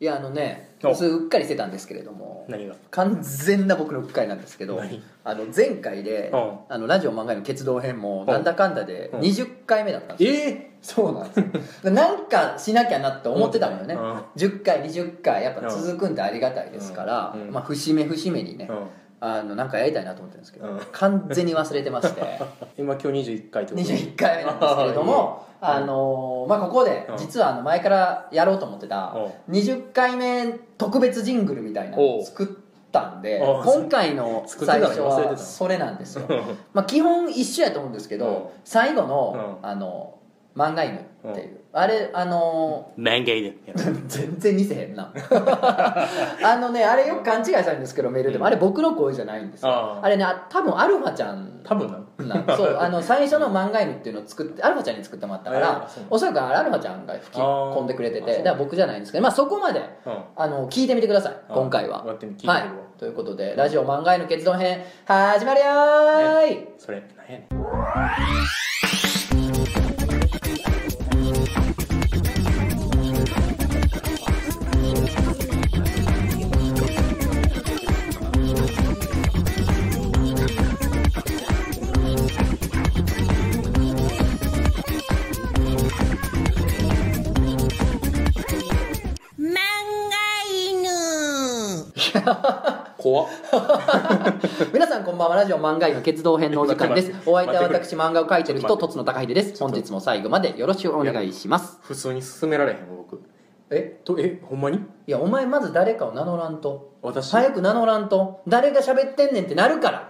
いやあのねお。それうっかりしてたんですけれども。何が？完全な僕のうっかりなんですけど何？あの前回でう。んあのラジオ漫画への決動編もんなんだかんだでう。ん20回目だったんですよ。えそうなんですよ。なんかしなきゃなって思ってたのよね。う。ん10回20回やっぱ続くんでありがたいですからう。んうん。まあ節目節目にねえ、う。ん、あのなんかやりたいなと思ってるんですけどうん。完全に忘れてまして。今今日21回ってこと？21回目なんですけれどもあのーまあここでうん。実はあの前からやろうと思ってた20回目特別ジングルみたいなのを作ったんで今回の最初はそれなんですよ。う んまあ基本一緒やと思うんですけうん。ど最後のうん。あの漫画犬っていう。あれあのマンゲイでー 全然似せへんな。あのねあれよく勘違いされるんですけどメールでも。あれ僕の声じゃないんですよ。あれねあ多分アルファちゃん。多分ななんそうあの 最初の漫画犬っていうのを作ってアルファちゃんに作ってもらったから、おそらくアルファちゃんが吹き込んでくれててだ。から僕じゃないんですけど、まあ、そこまでうん。あの聞いてみてください今回は。やってみ聞いて。みるわはい。ということでラジオ漫画犬決断編始まるよーい、それ何やねん怖っ。皆さんこんばんは。ラジオ漫画犬決動編のお時間です。お相手は私漫画を描いてる人ととつの高秀です。本日も最後までよろしくお願いします。普通に進められへんわ僕。え？とえほんまに？いやお前まず誰かを名乗らんと。私？早く名乗らんと。誰が喋ってんねんってなるから。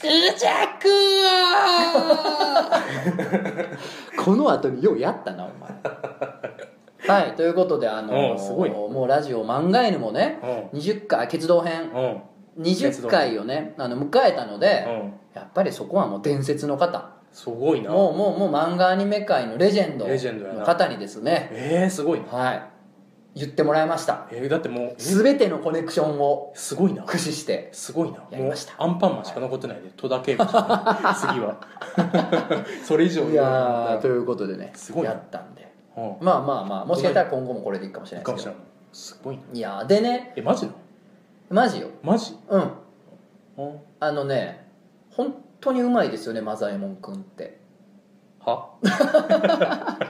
クジャクこの後にようやったなお前 はいということであのーうんすごいね。もうラジオ漫画犬もねう。20回決動編。んう。ん20回をねあの迎えたので、う。んやっぱりそこはもう伝説の方。すごいな。もうもうもう漫画アニメ界のレジェンドレジェンドやな。の方にですね。えー、すごいな。はい。言ってもらいました。えー、だってもうえ全てのコネクションをすごいな。駆使してすごいな。やりました。アンパンマンしか残ってないで戸田恵子しか 次は。それ以上いやーということでねすごいな。やったんで。うんまあまあまあもしかしたら今後もこれでいいかもしれないかですけど。すごいな。いやーでね。えマジなマジよ。マジ？うん。うん。あのね本当にうまいですよねマザエモンくんって。は？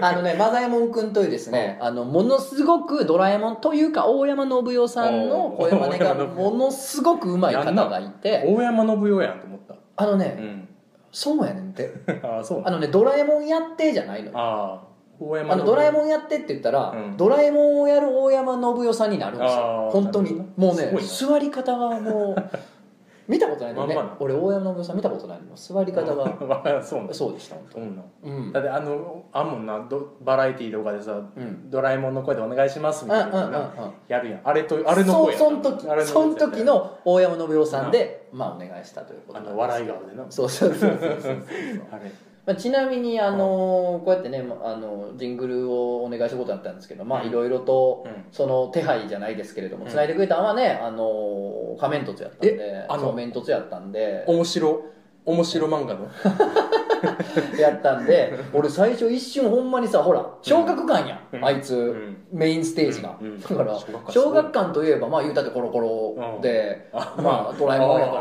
あのねマザエモンくんというですねあのものすごくドラえもんというか大山信代さんの声真似がものすごくうまい方がいて。大山信代やんと思った。あのねうん。そうやねんて。あのねドラえもんやってじゃないのよ。ああ大山あのドラえんもんやってって言ったら、うん。ドラえもんをやる大山信代さんになるんですあーよ本当に。なるもうね座り方がもう見たことないのね。まんまな俺大山信代さん見たことないの。座り方が。がそうなんそうでした本当そうなんうん。だってあのあんもんなどバラエティーとかでさ、うん。ドラえもんの声でお願いしますみたいなうんうんうんうん。やるやん。あれとあれの声やそその時あれそのやつやった時の大山信代さんで、まあお願いしたということあなんですの笑い顔でな。そうそうそうそうそう。あれまあ、ちなみにあのこうやってねまあのジングルをお願いしたことだったんですけどまあうん。いろいろとうん。その手配じゃないですけれどもうん。繋いでくれたのはねあの仮面凸やったんでえあのそう面凸やったんで。面白面白漫画の？やったんで俺最初一瞬ほんまにさほら小学館やん、うん。あいつ、ん。メインステージが、うん。うん。だから小学館といえばまあ言うたってコロコロで、あまあドラえもんやか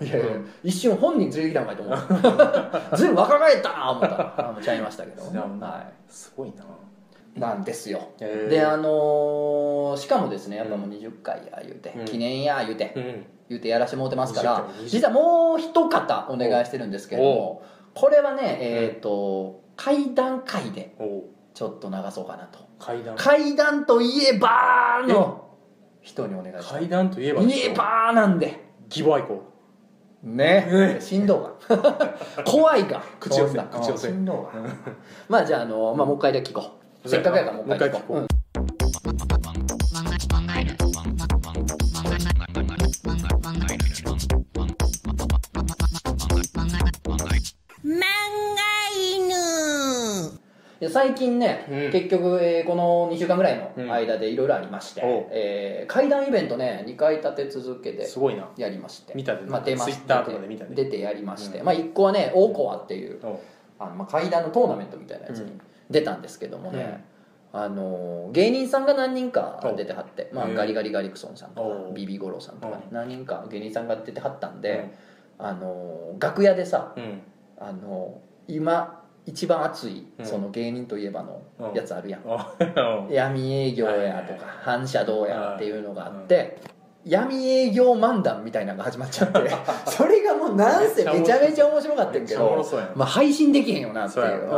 ら。いや。いやうん一瞬本人連れてきたのかと思う。ずいぶん若返ったな思った。らちゃいましたけど、はすごいな、い、な。んですよ。であのーしかもですねやっぱもう20回や言うて、うん。記念や言うて、うん言うてやらしてもらってますから20回20実はもう一方お願いしてるんですけれどもこれはねえっ、と階段階でちょっと流そうかなと。階段。階段といえばの人にお願いします。階段といえばいえばなんで。義母愛子ね。しんどうが 怖いが口寄せ。口寄せ。しんどうがまあじゃああの、まあ、もう一回だけ聞こう。せっかくやからもう一回聞こういや最近ね、うん。結局、えーこの2週間ぐらいうん。の間でいろいろありまして、おう。えー怪談イベントね2回立て続けてすごいな。やりまして。見たでまあ、出まし Twitter とかで見たで。出てやりまして、うん。まあ、1個はね大コアっていうおう。あの、まあ、怪談のトーナメントみたいなやつにうん。出たんですけどもね、あの芸人さんが何人か出てはって、まあ、ガリガリガリクソンさんとかビビゴロさんとかねう何人か芸人さんが出てはったんで、あの楽屋でさうん。あの今一番熱いうん。その芸人といえばのやつあるやん、あ闇営業やとか反射どうやっていうのがあって、闇営業漫談みたいなのが始まっちゃって それがもうなんせめちゃめちゃ面白かったけどまあ配信できへんよなっていう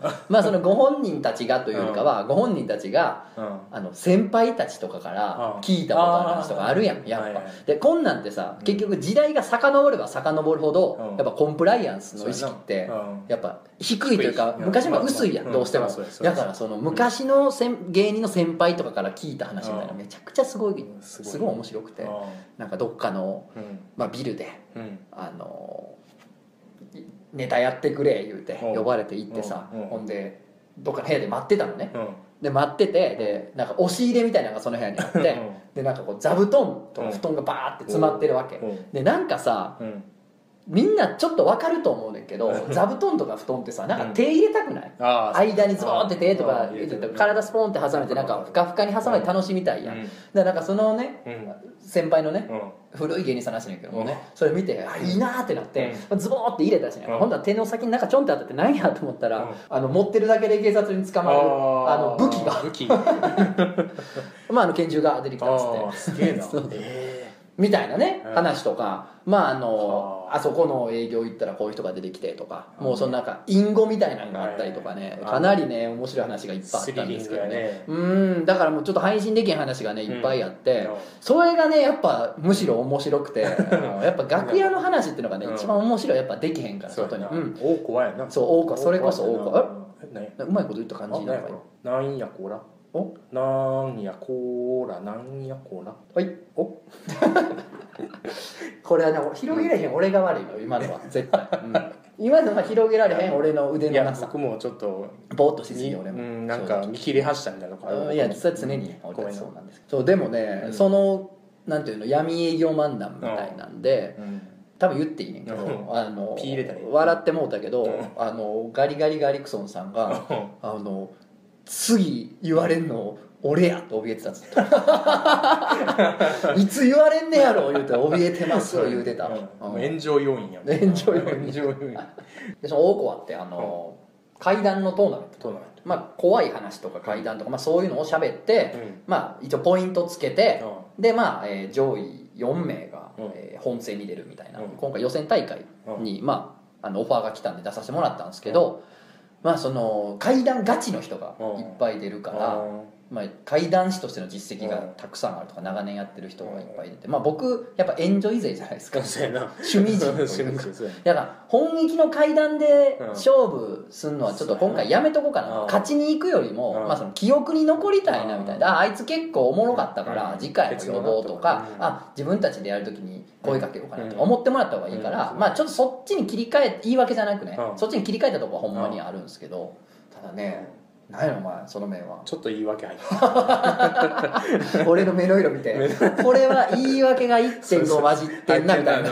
まあそのご本人たちがというよりかはご本人たちがうん。あの先輩たちとかからうん。聞いたことある話とかあるやんやっぱ。でこんなんてさ結局時代が遡れば遡るほどうん。やっぱコンプライアンスの意識ってやっぱ低いというか昔も薄いやうん。んどうしても。だからその昔のせん芸人の先輩とかから聞いた話みたいなめちゃくちゃすごいすごい。面白くてなんかどっかのうん。まあビルでうん。あのいネタやってくれ言うてう。ん呼ばれて行ってさほんでどっかの部屋で待ってたのね。うん。で待っててでなんか押し入れみたいなのがその部屋にあってうん。でなんかこう座布団とか布団がバーって詰まってるわけ。うん。でなんかさうんみんなちょっと分かると思うねんけど座布団とか布団ってさなんか手入れたくない？あー間にズボーンって手とか入れてる体スポンって挟めてなんかふかふかに挟まれて楽しみたいやん。うん。だからなんかそのねうん。先輩のねうん。古い芸人さんらしいねんけどもねうん。それ見てあいいなーってなってズボーって入れたしねうん。ほんとは手の先になんかちょんってあってて何やと思ったうん。らあの持ってるだけで警察に捕まるあの武器が。武器。まああの拳銃が出てきたっつって。すげえな。みたいなねうん。話とか。まああのはああそこの営業行ったらこういう人が出てきてとかうんもうそのなんか隠語みたいなのがあったりとかねはい。かなりね面白い話がいっぱいあったんですけどね。ね。うんだからもうちょっと配信できへん話がねいっぱいあってうん。それがねやっぱむしろ面白くてやっぱ楽屋の話っていうのがねうん。一番面白いやっぱできへんから外に。うん。大怖やな。そう大川それこそ大川え？何やうまいこと言った感じあなんかなんやこら。お？なんやこら。なんやこら。はい。お？これはね広げられへん俺が悪いの今のは。絶対、うん。今のは広げられへん俺の腕いやのなさ。僕もちょっとぼーっとしすぎ俺も、うんなんか見切り発したみたいなのがあるいやそれは常に俺たちそうなんですそうでもね、うん。そのなんていうの闇営業漫談みたいなんで、うん。多分言っていいねんけど、うん。あのピー入れたらいい笑ってもうたけど、うん。あのガリガリガリクソンさんがあの次言われんの俺やと怯えてたっつっていつ言われんねやろ言うて怯えてます言うてた、炎上要因や炎上要因炎上要因。でその大コアってあの、階段のトーナメント。トーナメンまあ怖い話とか階段とか、まあ、そういうのを喋って、うん。まあ一応ポイントつけて、トでまあ、えー上位4名が、うん。えー本戦に出るみたいな、うん。今回予選大会に、まあ、あのオファーが来たんで出させてもらったんですけど、まあその階段ガチの人がいっぱい出るから、まあ、階段師としての実績がたくさんあるとか長年やってる人がいっぱい出て、まあ、僕やっぱエンジョイ勢じゃないですか。趣味人と趣いうかだから本気の階段でうん。勝負するのはちょっと今回やめとこうかな、うん。勝ちに行くよりも、うん。まあ、その記憶に残りたいなみたいな、ああいつ結構おもろかったからうん。次回も呼ぼうとか、うん。あ自分たちでやるときに声かけようかなとか思ってもらった方がいいから、うん。まあ、ちょっとそっちに切り替え言い訳じゃなくね、うん。そっちに切り替えたとこはほんまにあるんですけど、ただね何やろお前その面は。ちょっと言い訳入って 俺の目の色見て。これは言い訳が1.5混じってんなみたい な。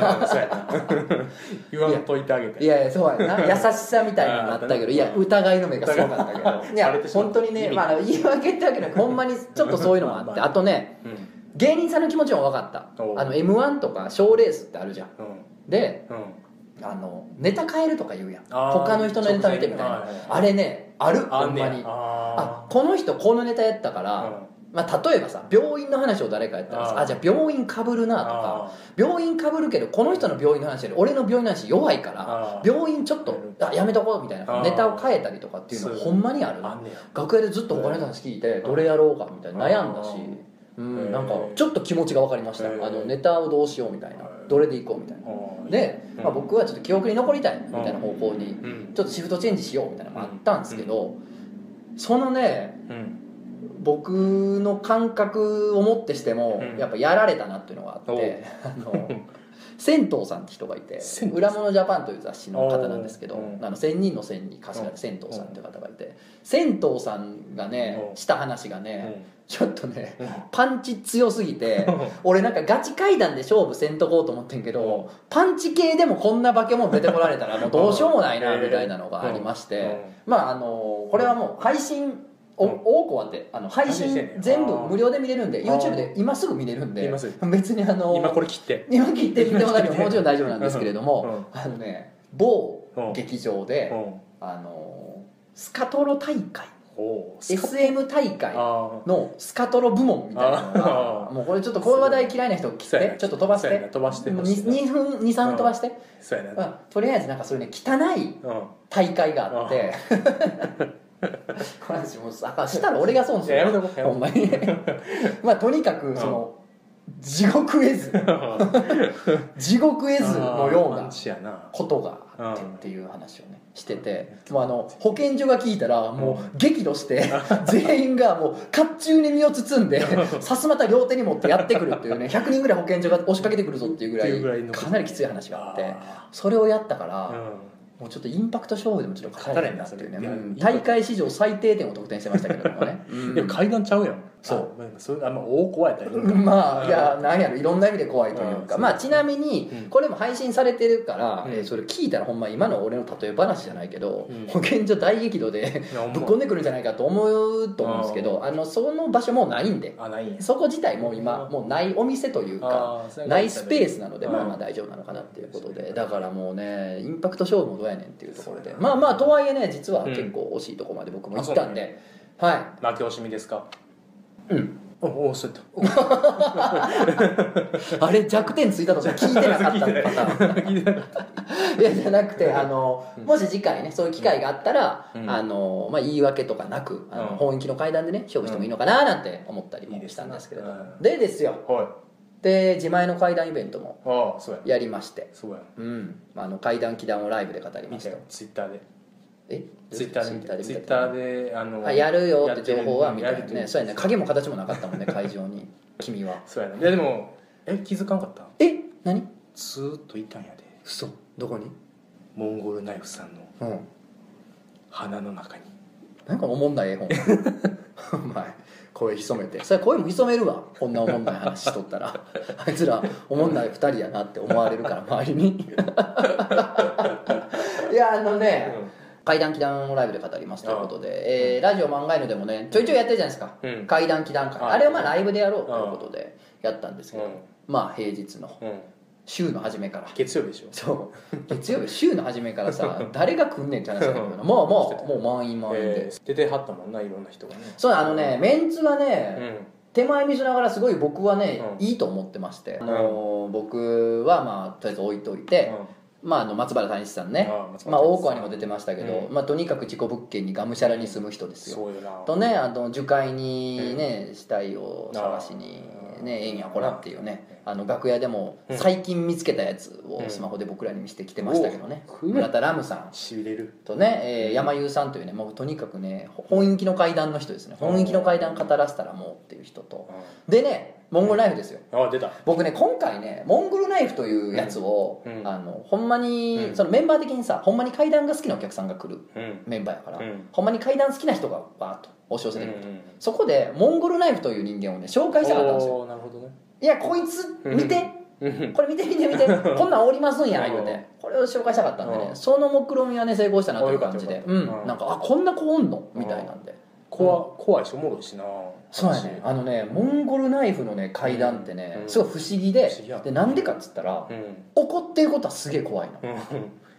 言わんといてあげて。いやいやそうやな。優しさみたいになったけどいや疑いの目がすごかったけどいや本当にね、まあ、言い訳ってわけでほんまにちょっとそういうのもあって。まああとねうん。芸人さんの気持ちも分かった。あの m 1とか賞レースってあるじゃん。うん。でうんあのネタ変えるとか言うやん。他の人のネタ見てみたいな。はいはい。あれねある？ほあんまに。ああこの人このネタやったから、ーまあ、例えばさ病院の話を誰かやったらさあじゃあ病院かぶるなとか。あ病院かぶるけどこの人の病院の話より俺の病院の話弱いから病院ちょっとあやめとこうみたいな。ネタを変えたりとかっていうのほんまにある楽屋でずっと他の人の話聞いてどれやろうかみたいな。悩んだしうへんー。なんかちょっと気持ちが分かりました。あのネタをどうしようみたいな。どれでいこうみたいなあーで、うんまあ、僕はちょっと記憶に残りたいみたいな方向にうん。ちょっとシフトチェンジしようみたいなのもあったんですけどそのねうん。僕の感覚をもってしてもうん。やっぱやられたなっていうのがあってあの銭湯さんって人がいて「銭湯裏物ジャパン」という雑誌の方なんですけどあの千人の千に頭うん。で銭湯さんっていう方がいて銭湯さんがねうん。した話がねちょっとねうん。パンチ強すぎて俺なんかガチ階段で勝負せんとこうと思ってんけどパンチ系でもこんな化け物出てこられたらもうどうしようもないなみたいなのがありまして。まああのこれはもう配信おうん。大コアってあの配信全部無料で見れるんで YouTube で今すぐ見れるんで別にあの今これ切って。今切って見てもらももちろん大丈夫なんですけれども、うあのね某うん。劇場で、うん。あのスカトロ大会 SM 大会あのスカトロ。部門みたいなのがもうこれちょっとこういう話題嫌いな人切ってちょっと飛ばして。な。飛ばしてもうほしいな。2分23分飛ばして、とりあえずなんかそういうね汚いうん。大会があって この話もうさしたら俺が損する。いややめとこうやめとこほんまに。まあとにかくその地獄絵図。地獄絵図のようなことがあってっていう話をねしてて。もうあの保健所が聞いたらもう激怒して全員がもう甲冑に身を包んでさすまた両手に持ってやってくるっていうね100人ぐらい保健所が押しかけてくるぞっていうぐっていうぐらいかなりきつい話があって。あそれをやったかーらうんもうちょっとインパクト勝負でもちょっと勝たれへんなっていうね。大会史上最低点を得点してましたけれどもね。うん。でも階段ちゃうやんそう。あまあそれあんま大怖いやったらいいんか。まあいやなんやろいろんな意味で怖いといううん。かまあちなみにうん。これも配信されてるから、うん。えーそれ聞いたらほんま今の俺の例え話じゃないけど、うん。保健所大激怒でぶっ込んでくるんじゃないかと思うと思うんですけどあのその場所もうないんで。あないんや。そこ自体もう今もうないお店というかないスペースなのでうん。まあまあ大丈夫なのかなっていうことで。だからもうねインパクト勝負もどうやねんっていうところで。まあまあとはいえね実は結構惜しいところまで僕も行ったんで、は負け惜しみですか？い、うん、おおそうやった。あれ弱点ついたとしか聞いてなかったパターン聞いてなかったい。やじゃなくてあのもし次回ねそういう機会があったら、うん。あのまあ、言い訳とかなくあの、うん。本気の階段でね勝負してもいいのかななんて思ったりもしたんですけれども。でですよ。はい。で自前の階段イベントもや。やりまして、そうや。うん、あの階段祈談をライブで語りました。ツイッターでえ？ツイッターで見た。ツイッターであのあやるよって情報はみたいなやってるねそうやね。影も形もなかったもんね 会場に。君は。そうやな。いやでもえ気づかんかった？え？何？ずーっといたんやで。嘘。どこに？モンゴルナイフさんのうん。鼻の中に。なんかおもんない絵本。お前声潜めて。それ声も潜めるわ。こんなおもんない話しとったら。あいつらおもんない2人やなって思われるから周りに。いやあのね、怪談祈談をライブで語りますということで、えーラジオ漫画犬でもねちょいちょいやってるじゃないですか、うん。怪談祈談会。ああれをまあライブでやろうということでやったんですけど、うん。まあ平日のうん。週の初めから。月曜日でしょ。そう。月曜日週の初めからさ 誰が来んねんって話だけどもうもうもう満員満員で、えー出てはったもんないろんな人がね。そうあのねメンツはうね、ん。手前見せながらすごい僕はね、うん。いいと思ってまして、あの僕はまあとりあえず置いといて、まあ、あの松原谷志さんね。まあ、大川にも出てましたけど、うん。まあ、とにかく事故物件にがむしゃらに住む人ですよ。とねあの樹海にね、死体を探しにねええんやこらっていうねあの楽屋でもうん。最近見つけたやつをスマホで僕らに見せてきてましたけどね、うん村田ラムさん。とね、えー山優さんというねもうとにかくね本域の階段の人ですね。本域の階段語らせたらもうっていう人と。でねモンゴルナイフですよ。あ出た。僕ね今回ねモンゴルナイフというやつを、うん。うん。あのほんまに、うんそのメンバー的にさほんまに階段が好きなお客さんが来る。うん。メンバーやから、うん。ほんまに階段好きな人がバーッと押し寄せてくる。と、うんそこでモンゴルナイフという人間をね紹介したかったんですよ。なるほどね。いやこいつ見て、うん。これ見て見て見て。こんなんおりますんや言うて。これを紹介したかったんでねうん。その目論みはね成功したなという感じで。うん。なんかあこんな子おんの？みたいなんで怖怖いしおもろいしなそうやね。あのねモンゴルナイフのね階段ってねうん。すごい不思議で不思議やでなんでかっつったらうん。怒ってることはすげえ怖いの。うん。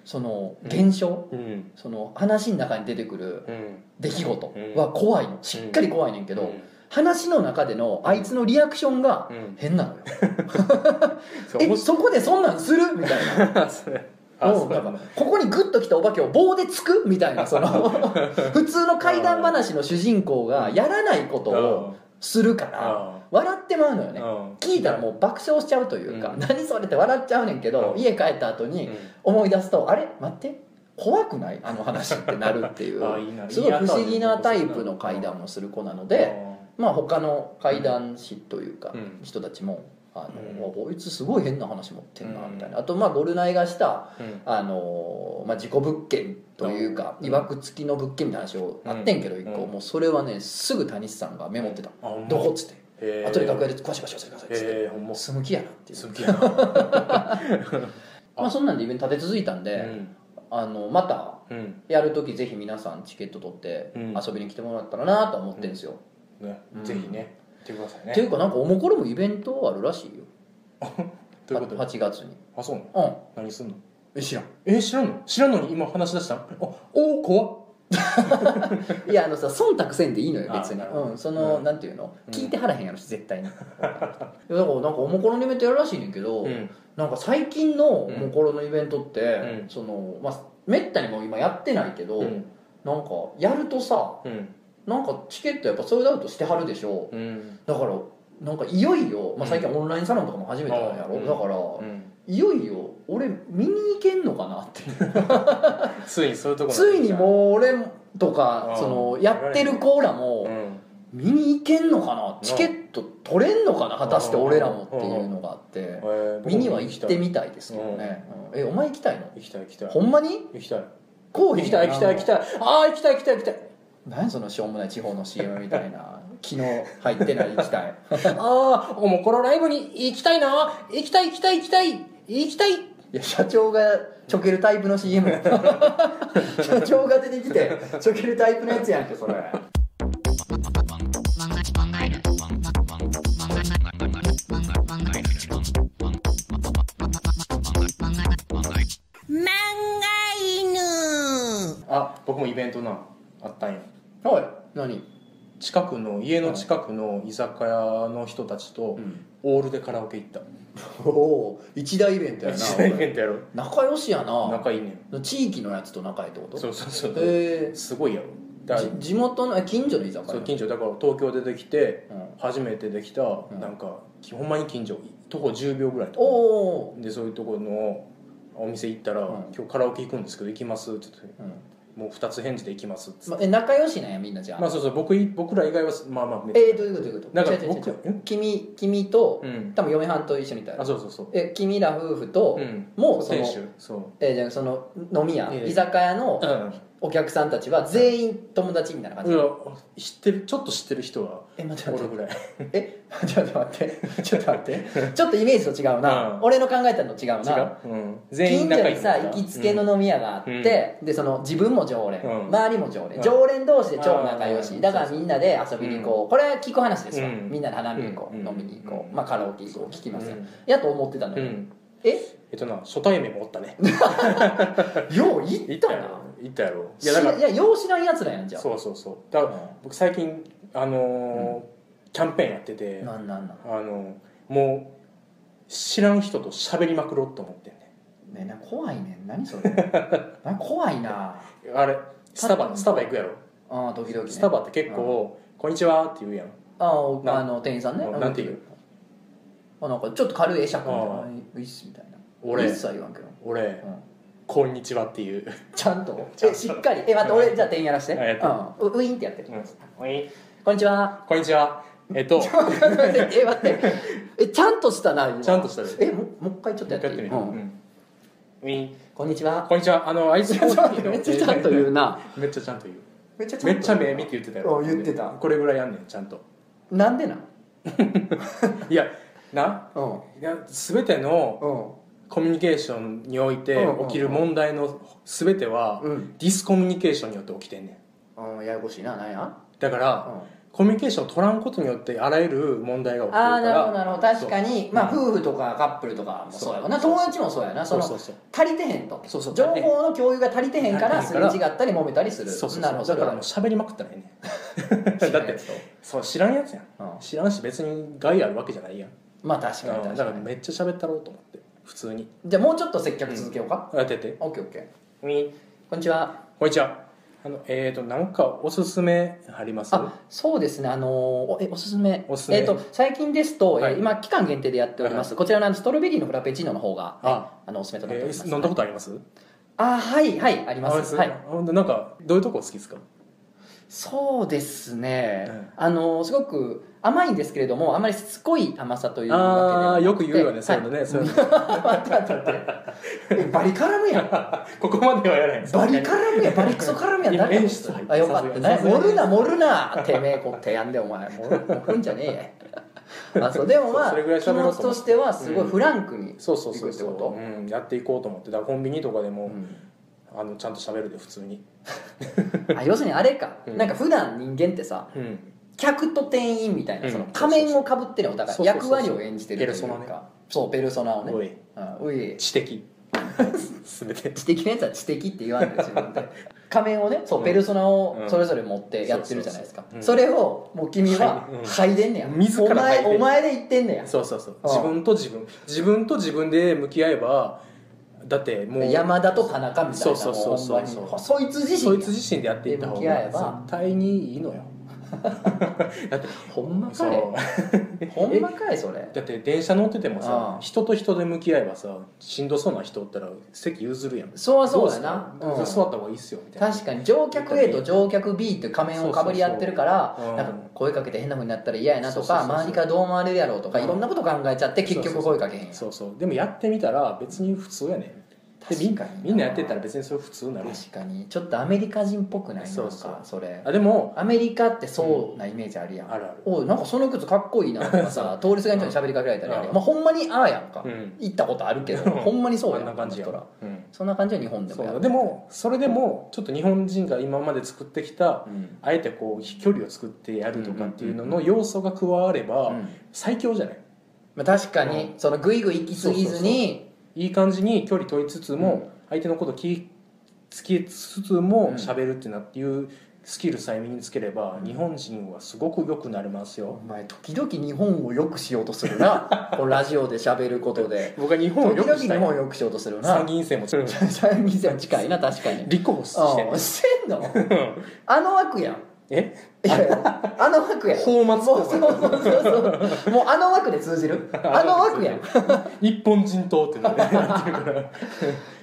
その現象うん。その話の中に出てくるうん。出来事は怖いの。しっかり怖いねんけど、うん。話の中でのあいつのリアクションがうん。変なのよ、そう。面えそこでそんなんする？みたいな うんそうなんかここにグッときたお化けを棒でつくみたいなその 普通の怪談話の主人公がやらないことをするからあ笑ってまうのよね。うん。聞いたらもう爆笑しちゃうというか、うん。何それって笑っちゃうねんけど、うん。家帰った後に思い出すとあれ？待って怖くない？あの話ってなるっていう。すごい不思議なタイプの怪談をする子なので、まあ他の怪談師というかうん。人たちもあの、うんこいつすごい変な話持ってんなうん。みたいな。あとまあゴルナイがしたうん。あの、まあ、事故物件というかうん。いわくつきの物件みたいな話をあってんけど一個。うん。もうそれはねすぐ谷さんがメモってた。あほんま「どこ?」っつって「へー後で楽屋で詳しく教えてください」っつって。へえほんま。住む気やなっていう。好きやな。まあそんなんでイベント立て続いたんで、うん。あのまたうん。やる時ぜひ皆さんチケット取ってうん。遊びに来てもらったらなと思ってるんですよ、ね。うん。ぜひね来てくださいね。っていうかなんかおもころもイベントあるらしいよ。どういうこと？8月に。あそうなの？うん。何すんの？え知らん。え知らんの？知らんのに今話し出したあおお怖っ。いやあのさ忖度せんでいいのよあ別に。うんその、うん。なんていうの？うん。聞いてはらへんやろし絶対に。いやだからなんかおもころのイベントやるらしいねんけど、うん。なんか最近のおもころのイベントって、うん。そのまあめったにもう今やってないけど、うん。なんかやるとさうんなんかチケットやっぱソールドアウトしてはるでしょ。うん。だからなんかいよいよ、まあ、最近オンラインサロンとかも始めたんやろ、うんだから、うん。いよいよ俺見に行けんのかなって。い うついにそういうとこついにもう俺とかうんそのやってる子らもうん。見に行けんのかな？チケット取れんのかな？果たして俺らもっていうのがあって。え。ー見には行ってみたいですけどね、うん。えお前行きたいの？行きたい行きたい。ほんまに？行きたい。こう行きたい行きたい行きたい。ああ行きたい行きたい行きたい何やそのしょうもない地方の CM みたいな昨日入ってない行きたいああおもころライブに行きたいな。行きたい行きたい行きたい。行きたい。いや社長がちょけるタイプの CM 社長が出てきてちょけるタイプのやつやんけそれ。漫画犬。あ僕もイベントなあったんよはい。何？近くの家の近くの居酒屋の人たちとん。オールでカラオケ行った。おお一大イベントやな一大イベントやろ。仲良しやな。仲いいね。地域のやつと仲いいってこと？そうそうそう。へえ。すごいやろ。だ地元のえ近所の居酒屋？そう近所。だから東京でできてうん。初めてできたん。なんかほんまに近所徒歩10秒ぐらいのとおこお。でそういうところのお店行ったらん「今日カラオケ行くんですけど行きます」って言って。ー、うんもう2つ返事で行きます。っつってま、え仲良しなんやみんなじゃあ、まあそうそう僕い僕ら以外はまあまあめっちゃえー、どういうことどういうこと？なんか違う違う違う僕ん君君と、うん。多分嫁はんと一緒にいたよあそうそうそう。え君ら夫婦と、うん。もうその店主。そう。えーじゃあその飲み屋、ええ。居酒屋のうんお客さんたちは全員友達みたいな感じ、うわ知ってるちょっと知ってる人はえ待って待って。ぐらい。えちょっと待って。ちょっと待って。ちょっとイメージと違うな、うん。俺の考えたのと違うな。違う、うん、全員近所にさ行きつけの飲み屋があって、でその自分も常連、うん。周りも常連、うん。常連同士で超仲良し、うん。だからみんなで遊びに行こう、これは聞く話ですよ、うん。みんなで花見に行こう、うん。飲みに行こう、うん。まあ、カラオケ行こう。聞きますよ、うん。やと思ってたのよ、うん。え？えっとな初対面もおったね。よう行ったな行ったやろ。いいややだからいやよう知らんやつらやんじゃんそうそうそう。だから僕最近あのーキャンペーンやっててなんなんなん？あのもう知らん人と喋りまくろうと思ってんねねな怖いねん。何それ？な怖いな。あれスタバスタバ行くやろ。ああ時々ね。スタバって結構「こんにちは」って言うやん。ああの店員さんね。ななんて言う？あなんかちょっと軽い会釈みたいな。ウィスみたいな。俺。一切言わんけど、俺。うん「こんにちは」っていう。ちゃんと？えしっかり？え待って俺じゃあ店員やらして。あやってうん、ウウィーンってやってる「おい。こんにちは。こんにちは」えっと。え待って。えちゃんとしたな今。ちゃんとしたでえももう一回ちょっとやって。やってみる、ううん。ん。ウィンこんにちは。こんにちは。あのあいつちょ っと待ってめっちゃちゃんと言うな。めっちゃちゃんと言う。めっちゃめっちゃ目見て言ってたよ。うん言ってた。これぐらいやんねんちゃんと。なんでなん？いやな？うん。いや全てのうんコミュニケーションにおいて起きる問題の全てはうん。ディスコミュニケーションによって起きてんねん。うんややこしいななんや？だからうん。コミュニケーションを取らんことによってあらゆる問題が起きてるああなるほどかなるほど。確かに。まあ夫婦とかカップルとかもそうやわな。友達もそうやな。そのそうそうそう。足りてへんと。そうそう情報の共有が足りてへんからすれ違ったり揉めたりする。そうそうなるほど。そうだからもう喋りまくったらええねん。だってそう知らんやつやん。うん。知らんし別に害あるわけじゃないやん。まあ確かにうん確かに。だからめっちゃ喋ったろうと思って普通に。じゃあもうちょっと接客続けようか。やってて。オッケーオッケー。ウィンこんにちは。こんにちは。あのえっ、ー、となんかおすすめあります？あそうですね。あのーおえおすすめ。おすすめ。えっ、と最近ですと、はい。えー今期間限定でやっております、こちらのストロベリーのフラペチーノの方があ。あのおすすめとなっておえります、ー飲んだことあります？あはいはい。ありまあす。はい。なんかどういうとこ好きですか？そうですね、うん。あのすごく甘いんですけれどもあまりしつこい甘さというわけでよく言うよね、そういうのね、はいそういうの。待って待って。待ってえバリ絡むやんここまではやらへんバリ絡むやんバリクソ絡むやん今何や演出入ってあよかった。ね盛るな盛るな。てめえこってやんでお前。盛るんじゃねえ。や あそう。でもまあ気持ちとしてはすごいフランクにそうそうそうやっていこうと思って。だからコンビニとかでも、うんあのちゃんと喋るで普通に。あ要するにあれか、うん。なんか普段人間ってさうん。客と店員みたいな、うん。その仮面をかぶってるお互い役割を演じてるというか。そうペルソナをね。おい。うん知的。全て。知的なやつは知的って言わんで自分で。仮面をねそう、うん。ペルソナをうん。それぞれ持ってやってるじゃないですか、それをもう君は嗅いでんねや、自らお前お前で言ってんねやそうそうそううん自分と自分自分と自分で向き合えばだってもう山田と田中みたいなそうそうそうそうそいつ自身そいつ自身でやっていった方がば。絶対にいいのよ だってほんまかい。ほんまかいそれ。だって電車乗っててもさうん人と人で向き合えばさしんどそうな人おったら席譲るやん。そうはそうだな。座った方がいいっすよみたいな。確かに乗客 A と乗客 B って仮面をかぶり合ってるからなんか声かけて変な風になったら嫌やなとか周りからどう思われるやろうとかうん。いろんなこと考えちゃって結局声かけへん。そうそう。でもやってみたら別に普通やねん確かに。みんなやってたら別にそれ普通になる確かに。ちょっとアメリカ人っぽくないそうそう。かそれ。あでもアメリカってそうなイメージあるやん、あるある。おいなんかその靴かっこいいなとかさ 通りすがりの人に喋りかけられたりあまあ、ほんまにああやんか、うん。行ったことあるけどほんまにそうやん。な感じやうん。そんな感じは日本でもやるでもそれでもちょっと日本人が今まで作ってきたうん。あえてこう飛距離を作ってやるとかっていうのの要素が加わればうん。最強じゃない？まあ、確かにそのグイグイ行き過ぎずにいい感じに距離取りつつも相手のこと気つきつつもうん。喋るってなっていうスキルさえ身につければ日本人はすごく良くなりますおよ前時々日本を良くしようとするな。このラジオで喋ることで。僕は日本を時々日良くしたい。本を良くしようとするな。参議院選も 参議院選も近いな確かに。立候補してしてんの？あの枠やんえ？いやいやあの枠やん泡沫もうそうそうそうそう。もうあの枠で通じる？あの枠や。ん日本人党っていうのでやってるから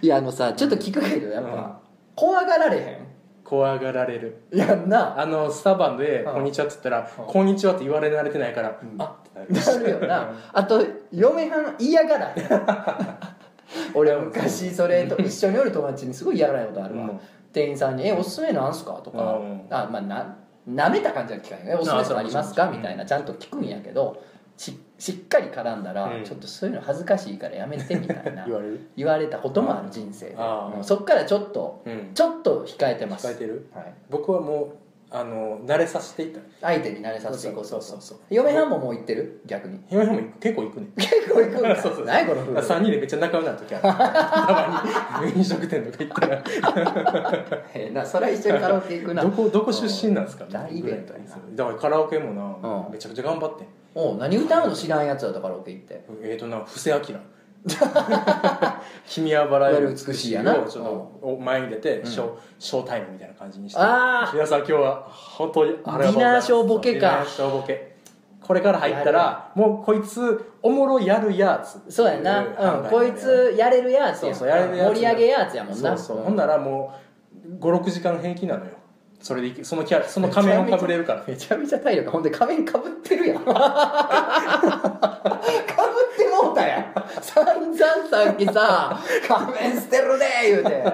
いやあのさちょっと聞くけどやっうん。ぱ怖がられへ怖がられる。んいやんな。あのスタバで「うん。こんにちは」って言ったら「うん。こんにちは」って言われ慣れてないから「うん。あってなる。よな。あと嫁はん嫌がらへん 俺は昔それと一緒におる友達にすごい嫌がられたことあるわ、うん店員さんに「えおすすめなんすか?」とか、うん。あまあななめた感じは聞かへんよ「えおすすめとかありますか?」みたいなちゃんと聞くんやけどししっかり絡んだら、うん。ちょっとそういうの恥ずかしいからやめてみたいな 言われる？言われたこともある人生で、うんそっからちょっとうん。ちょっと控えてます。控えてる？はい、僕はもうあの慣れさせていった。相手に慣れさせていこうそうそうそう嫁はんももう行ってる？逆に。嫁はんも結構行くね。結構行くんだ。そうそう何この夫婦？3人でめっちゃ仲良くなる時ある。たまに。飲食店とか行ったら。ええなそれは一緒にカラオケ行くな。どこどこ出身なんですか？大イベントだからカラオケもな、うん。めちゃくちゃ頑張ってん。おう何歌うの知らんやつだったカラオケ行って。えーとな布施明 君はバラ色美しいやな。をちょっとお前に出て、うん。ショーショータイムみたいな感じにして。皆さん今日は本当にありがとうございますディナーショーボケか。ディナーショーボケ。これから入ったらもうこいつおもろやるやつ。そうやな、うん、こいつやれるやつやそうそうやれるやつ盛り上げやつやもんな。そうそう、ほんならもう56時間平気なのよ。それでそのキャラその仮面をかぶれるから。めちゃめちゃ体力ほんで仮面かぶってるやん かぶってもうたや。ん散々さっきさ「仮面捨てるで」言うて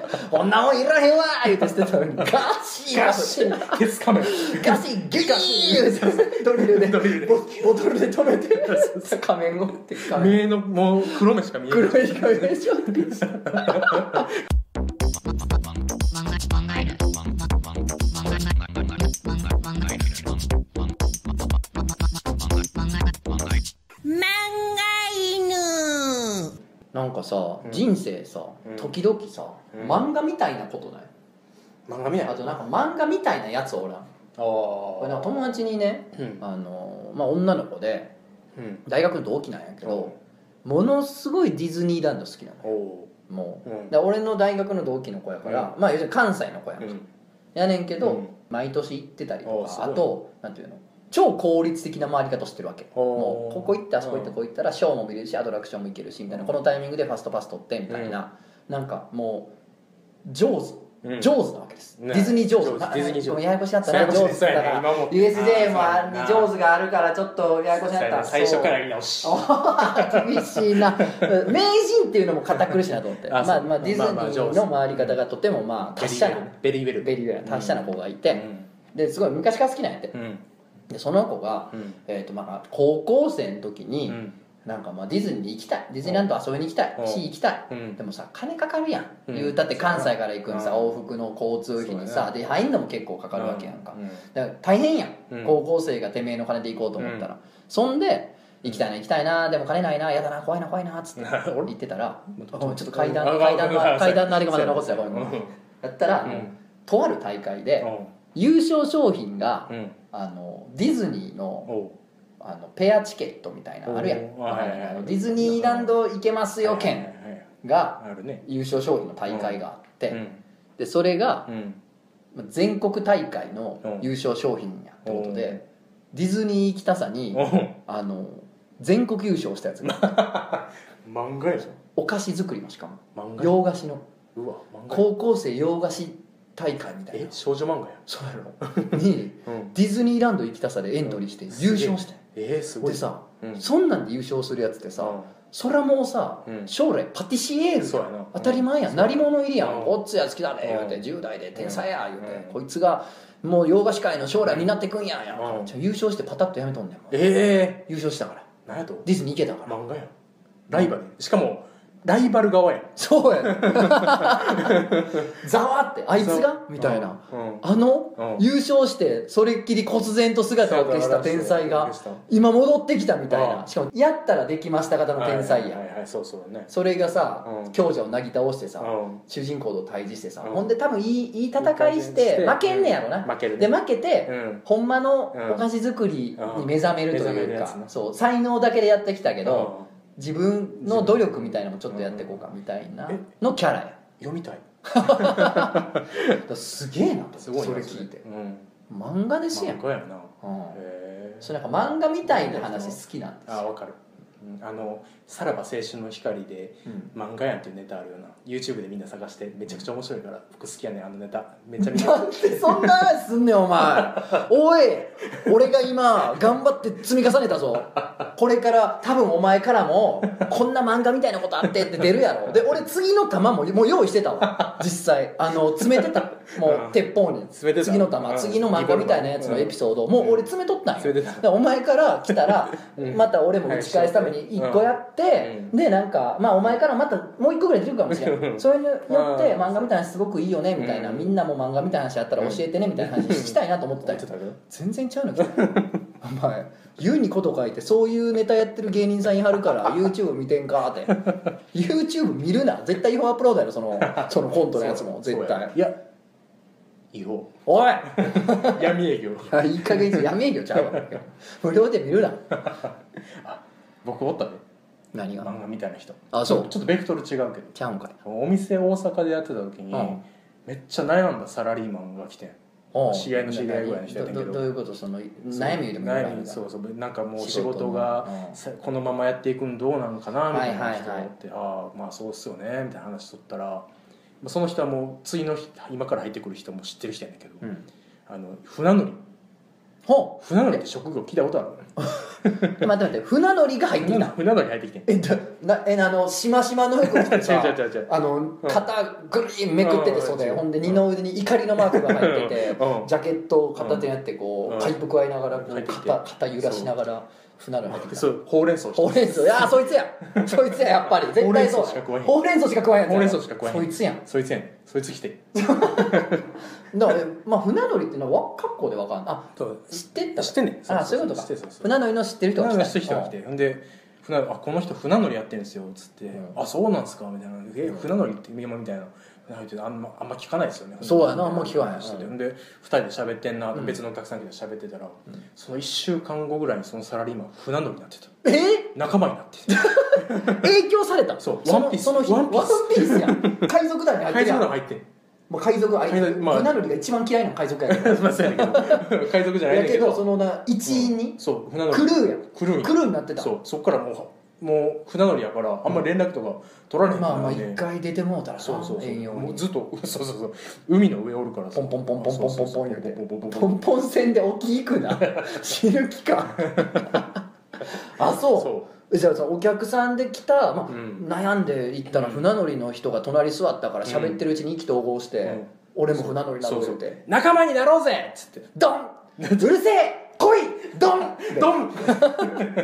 「こんなもんいらへんわ」言うて捨てたのに。ガシーガシッ鉄仮面。ガシギギー言うてドリルでドリルで。ボボトルで止めて。仮面をって仮面目のもう黒目しか見えない。黒い仮面ショット漫画なんかさ、うん。人生さうん。時々さ、うん。漫画みたいなことない？漫画見ない？あとなんか漫画みたいなやつおらん。あこれなんか友達にねうん。あの、まあ、女の子でうん。大学の同期なんやけどものすごいディズニーランド好きなのおおもう、うん。で俺の大学の同期の子やから、まあ要するに関西の子やん、うん。やねんけど、うん。毎年行ってたりとおーすごい。かあとなんていうの？超効率的な回り方してるわけ。もうここ行ってあそこ行ってうんここ行ったらショーも見れるしアトラクションも行けるしみたいな。このタイミングでファストパス取ってみたいな、なんかもう上手。うん。上手なわけです、ね。ディズニー上手。ディズニー上手。ややこしかったな。上手だから USJ もああーそうやな上手があるからちょっとややこしかった最初からそう言い直し。厳しいな。名人っていうのも堅苦しいなと思って。まあまあディズニーの回り方がとてもまあ達者なベリーベル。ベリーベラ達者な子がいて、うん。ですごい昔から好きなんやって。うんでその子が、うん。えーとまあ、高校生の時に、うん。なんかまあディズニーに行きたい。ディズニーランド遊びに行きたい。うん。し行きたい。うん。でもさ金かかるやん、うん。言うたって関西から行くにさ、うん。往復の交通費にさ、そうやで入んのも結構かかるわけやんか、うん。だから大変やん、うん。高校生がてめえの金で行こうと思ったら、そんで行きたいな行きたいなでも金ないなやだな怖いな怖いなっつって俺言ってたらごめんちょっと階段あ階段のあ階段のあれがまだ残ってたごめん。ごったら、うん。とある大会でう優勝商品が、んうん。あのディズニーのおう。あのペアチケットみたいなのあるやん。おーはいはいはい。あのディズニーランド行けますよ券はいはいはい。があるね。優勝商品の大会があって、うん。でそれがうん。まあ全国大会の優勝商品やってことで、ディズニー行きたさにおう。あの全国優勝したやつが。漫画やぞ。お菓子作りのしかも。漫画洋菓子の。うわ漫画高校生洋菓子大会みたいえな少女漫画やそうやろ。にうん。ディズニーランド行きたさでエントリーして優勝してえ。ー、すごい。俺さ、うん。そんなんで優勝するやつってさ、うん。そらもうさ、うん将来パティシエールそうやな。当たり前やん。鳴り物入りやん。うん。おっつや好きだね言うてうん10代で天才や言うて。うんこいつがもう洋菓子界の将来になってくんやん。や優勝してパタッとやめとんねんもう。え優勝したから。え何やとディズニー行けたから。漫画やライバルしかもライバル側やそうやね。ざわってあいつが？みたいな。うん。あのうん。優勝してそれっきり忽然と姿を消した天才が今戻ってきたみたいな。うん。しかもやったらできました型の天才やそれがさうん。強者をなぎ倒してさうん。主人公と対峙してさうん。ほんで多分いいいい戦いして負けんねやろな。負けるね。で負けてうん。ほんまのうん。お菓子作りに目覚めるというかそう才能だけでやってきたけどうん自分の努力みたいなのもちょっとやっていこうかみたいなえのキャラや。読みたい。すげえなとすごいなそれ聞いて。うん。漫画ですやん。漫画やな。うん。へえそれなんか漫画みたいな話好きなんですよ。あわかる。うんあの「さらば青春の光」でうん。漫画やんっていうネタあるよな。YouTube でみんな探してめちゃくちゃ面白いから僕好きやねんあのネタ。めっちゃ見て。なんでそんな話すんねんお前。おい俺が今頑張って積み重ねたぞ。これから多分お前からもこんな漫画みたいなことあってって出るやろ。で俺次の弾ももう用意してたわ。実際。あの詰めてた。もううん。鉄砲に。詰めてた。次の弾うん。次の漫画みたいなやつのエピソードをもう俺詰めとったんよ詰めてた。だからお前から来たらうん。また俺も打ち返すために1個やってうん。でなんかまあお前からまたもう1個ぐらい出るかもしれない。それによってうん。漫画みたいな話すごくいいよねみたいな。うん。みんなも漫画みたいな話あったら教えてねみたいな話したいなと思ってたけど全然ちゃうの来たお前「言うにこと書いてそういうネタやってる芸人さんいはるから YouTube 見てんか」って。YouTube 見るな。絶対違法アップロードやろそのそのコントのやつも。絶対。いや。違法。おい！闇営業。いい加減に闇営業ちゃうわ。無料で見るな。僕おったね何が？漫画みたいな人。あそう。ちょっとベクトル違うけど。ちゃうんかい。お店大阪でやってた時に、うん。めっちゃ悩んだサラリーマンが来て知り合いの知り合いぐらいの人やったけど。どういうこと？その悩みでもいい悩みそうそう。なんかもう仕事がこのままやっていくんどうなのかなみたいな人がおって、ああまあそうっすよねみたいな話しとったらまあその人はもう次の日今から入ってくる人も知ってる人やねんけど、うん。あの船乗り。ほ船乗りって職業聞いたことある？う 待って待って船乗りが入ってきた。船乗り入ってきてん。えだなえあのしましまの服着てさあの肩ぐりんめくっててうん。袖ほんで二の腕に怒りのマークが入っててうん。ジャケットを片手にやってこうん。うパイプ加えながらこう肩肩揺らしながら船乗り入ってきた。そう。ほうれん草ほうれん草。いやそいつや。そいつややっぱり。絶対そうほうれん草しか食わへん。ほうれん草しか食わへんそいつやん。そいつやねん。そいつ来て だからえまあ船乗りっていうのは格好でわかんない。あそう。知ってた？知ってんね。んあそういうことか。船乗りの知ってる人が来た。船乗りの人が来て。ほんで船あこの人船乗りやってるんですよっつって、うん。あそうなんですか？みたいな。え船乗りって今みたいな。あんまあんま聞かないですよねそうやなあんま聞かない話しててうん。で2人で喋ってんな、うん。別のお客さん来て喋ってたら、ん。その1週間後ぐらいにそのサラリーマン船乗りになってた。え？仲間になってた 影響された？そうワンピース。その日ワンピース。やん。海賊団に入って海るやん。賊団入ってんもう海賊あいまあ船乗りが一番嫌いな海賊やけど まあそうやねんけど。海賊じゃないけど。どそのな一員にそう船乗り。クルーやん。クルー。にクルーになってた。そうそっからもうもう船乗りやからあんま連絡とか取られへんまあまあんで一回出てもうたらなそうそうそう。ずっと そうそうそう。海の上おるからさ。ポンポンポンポンポンポンポン言うてポンポンポンポンポンポン線で沖行くな死ぬ気かあそうそえじゃあさお客さんで来た、まあうん。悩んで行ったら船乗りの人が隣座ったから喋ってるうちに意気投合して、うん。俺も船乗りなろうそうそう。言うて仲間になろうぜっつって。ドン。うるせえ来いドン。ドン。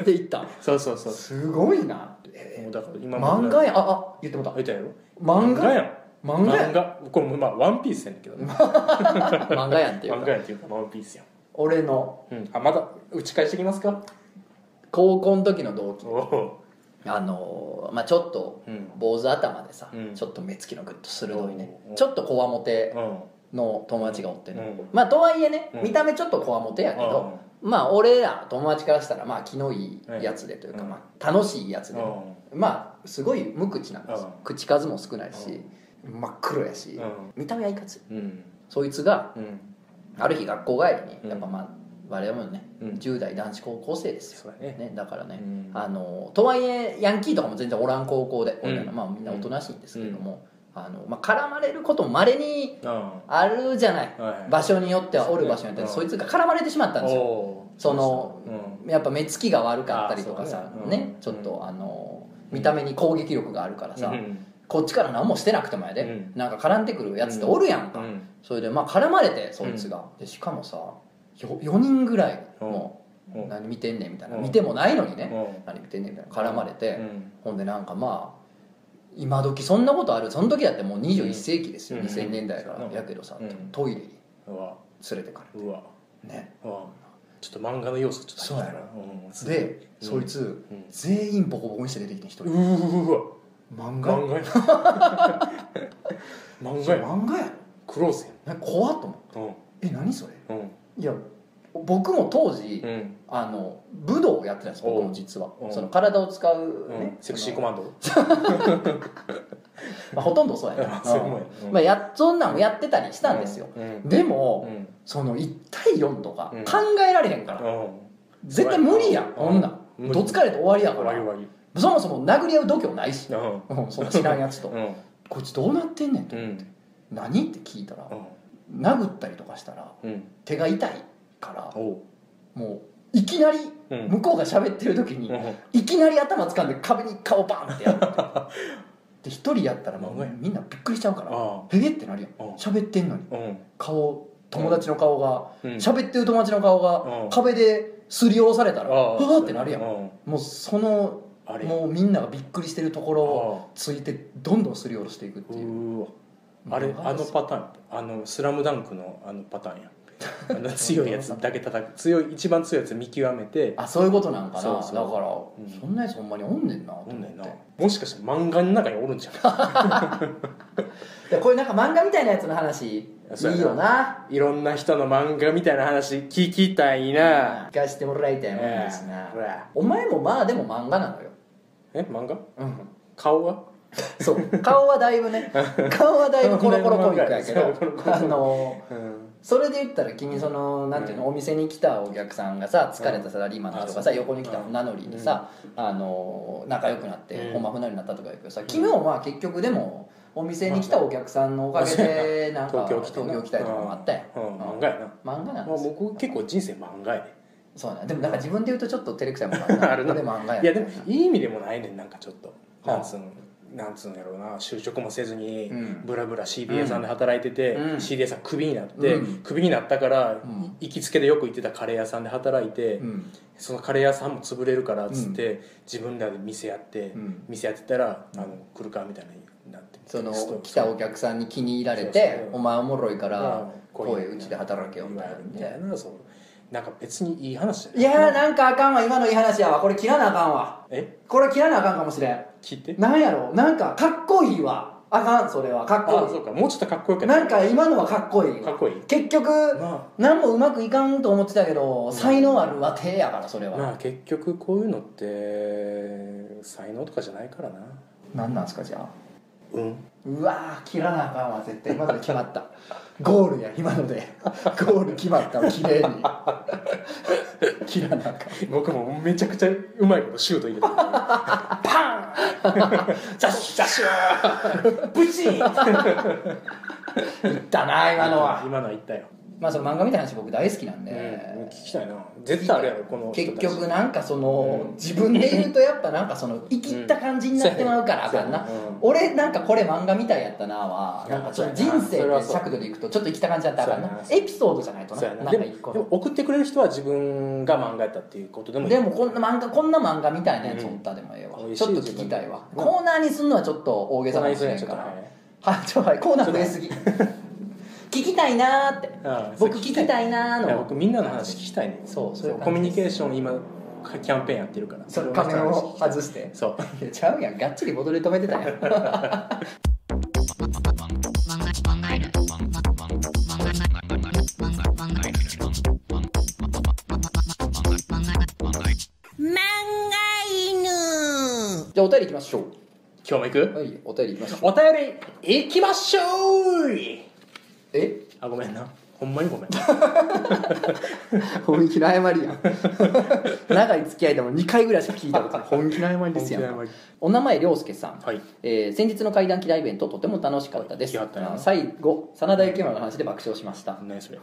で行った。そうそうそう。すごいな。もうだから今漫画や？んああ言ってもうた？言ったやろ漫画やん。漫画やん。漫画。これもまあワンピースやねんけどね。漫画やんっていう漫か画やんっていうかワンピースやん。俺の。うん。あまだ打ち返してきますか？高校の時の同期。あのーまあちょっとうん。坊主頭でさ、うん。ちょっと目つきのグッと鋭いね。う。んちょっとこわもてうん。の友達がおってね、うん。まあとはいえね、うん。見た目ちょっとこわもてやけど、まあ俺ら友達からしたらまあ気のいいやつでというか、うん。まあ、楽しいやつで、うまあすごい無口なんです口数も少ないし、真っ黒やし、うん。見た目はいかつい。ん。そいつがうん。ある日学校帰りにうんやっぱまあ我々もね、うん。10代男子高校生ですよ、ね。ね、だからね、うん。あのとはいえヤンキーとかも全然おらん高校で、まあみんなおとなしいんですけども、あのまあ、絡まれることもまれにうんあるじゃない、はい場所によってはおる場所によっては、うん。そいつが絡まれてしまったんですよ。そのうん。やっぱ目つきが悪かったりとかさね。ねうん。ちょっとあの見た目に攻撃力があるからさ、うん。こっちから何もしてなくてもやで、うん。なんか絡んでくるやつっておるやんか、うん。それでまあ絡まれてそいつが、でしかもさ 4, 4人ぐらいもう、うん。何見てんねんみたいな、うん。見てもないのにね、うん。何見てんねんみたいな。絡まれて、うん。ほんでなんかまあ今時そんなことある。その時だってもう21世紀ですよ、うん。2000年代から、うん。やけどさ、うん。トイレに連れてかうわ。れてね。うわ。ちょっと漫画の要素ちょっとそうやろ。うん。で、うん。そいつ、うん。全員ボコボコにして出てきて一人、うーわ。漫画漫画や。漫画や。漫画や。クローズろなんか怖っと思って。え何それ？うんいや僕も当時、うん。あの武道をやってたんです僕も実は。その体を使ううん。ね、セクシーコマンド？まあ、ほとんどそうやな。あそうん。まあ、やそんなんもやってたりしたんですよ、うん。でも、うん。その1対4とかうん。考えられへんから、うん。絶対無理やんうん。こんどつかれて終わりやから。そもそも殴り合う度胸ないし、そんな知らんやつと、うん。こいつどうなってんねんと思って、何？って聞いたら、殴ったりとかしたらうん。手が痛いからもういきなりうん。向こうが喋ってる時に、うん。いきなり頭掴んで壁に顔バンってやってで一人やったらもうみんなびっくりしちゃうからえってなるやうんん喋ってんのに。うん。顔友達の顔がうん。喋ってる友達の顔がうん。壁ですりおろされたらああ。はあってなるやん。うん。もうそのもうみんながびっくりしてるところをあついてどんどんすりおろしていくってう。いうーわあれあのパターンあの「スラムダンクのあのパターンや あの強いやつだけ叩く。強い一番強いやつ見極めて。あそういうことなんかな？そうそう。だから、うん。そんなやつほんまにおんねんなとおんねんな。もしかして漫画の中におるんじゃん でこういうなんか漫画みたいなやつの話いそうやな。いよな。いろんな人の漫画みたいな話聞きたいな。聞かせてもらいたいもんですな、ええ。ほら。お前もまあでも漫画なのよ。え漫画？うん。顔は？そう。顔はだいぶね。顔はだいぶコロコロコミックやけど。あのうん。それで言ったら君そのなんていうの、お店に来たお客さんがさ疲れたサラリーマンの人がさ、う。ん横に来た名乗りにさ、あの仲良くなって、うん。ほんま船になったとか言うけどさ君もまあ結局でもお店に来たお客さんのおかげでな。んか東京来たりとかもあったやん、漫画やな。漫画なんまあですよ。僕結構人生漫画やでそうな。んでもなんか自分で言うとちょっと照れくさいもんな。あるな。俺漫画やいやでもいい意味でもないねんなんかちょっと。はあ。なんつうのなんつうんやろうな就職もせずにうん。ブラブラ屋さんで働いてて、うん。CD 屋さんクビになって、うん。クビになったから、ん。行きつけでよく行ってたカレー屋さんで働いて、うん。そのカレー屋さんも潰れるからっつって、自分らで店やって、うん。店やってたらあの来るかみたいなになってその来たお客さんに気に入られてお前おもろいからうん来いうちで働けよみたいなみたいなそう。なんか別にいい話いやーなんかあかんわ今のいい話やわ。これ切らなあかんわ。え？これ切らなあかんかもしれん聞いて。なんやろ？なんかかっこいいわ。あかんそれは。かっあこいそうか。もうちょっとかっこよくい？なんか今のはかっこいいかっこいい。結局ま何もうまくいかんと思ってたけど才能あるわ手やからそれは。あまあ結局こういうのって才能とかじゃないからな。何なんすかじゃあ。うん。うわー切らなあかんわ。絶対今ので決まった ゴールや今ので。ゴール決まったわ綺麗に。切らなあかん。僕もめちゃくちゃうまいことシュート入れてる。パン！ザッシュザッシュブチン！いったな今のは。今のは言ったよまあその漫画みたいな話僕大好きなんで、うん聞きたいな。絶対あるやろこの人結局なんかその、うん。自分で言うとやっぱなんかその生きった感じになってまうからあかんな、うん。俺なんかこれ漫画みたいやったなはなんかちょっと人生って尺度でいくとちょっと生きった感じだったらあかんな。エピソードじゃないとななでも送ってくれる人は自分が漫画やったっていうことでもでもこんな漫画こんな漫画みたいなやつおったでもええわ、うん。ちょっと聞きたいわ。うんコーナーにすんのはちょっと大げさかもしれんからはい。ちょ はい。コーナー増えすぎ聞きたいなーって。ああ僕聞きたいなーの。い。や僕みんなの話聞きたいね。そうそう。コミュニケーション今キャンペーンやってるから。その仮面を外して。そう。ちゃうやんがっちりボトルで止めてたやん。じゃあお便りいきましょ今日も行く？うはいお便りいきましょう。お便り行きましょうえあごめんなほんまにごめん。本気の謝りやん。長い付き合いでも2回ぐらいしか聞いたことない。本気の謝りですやんお名前涼介さん、はい。えー先日の怪談記念イベントとても楽しかったです、はい最後真田幸村の話で爆笑しました。何それ。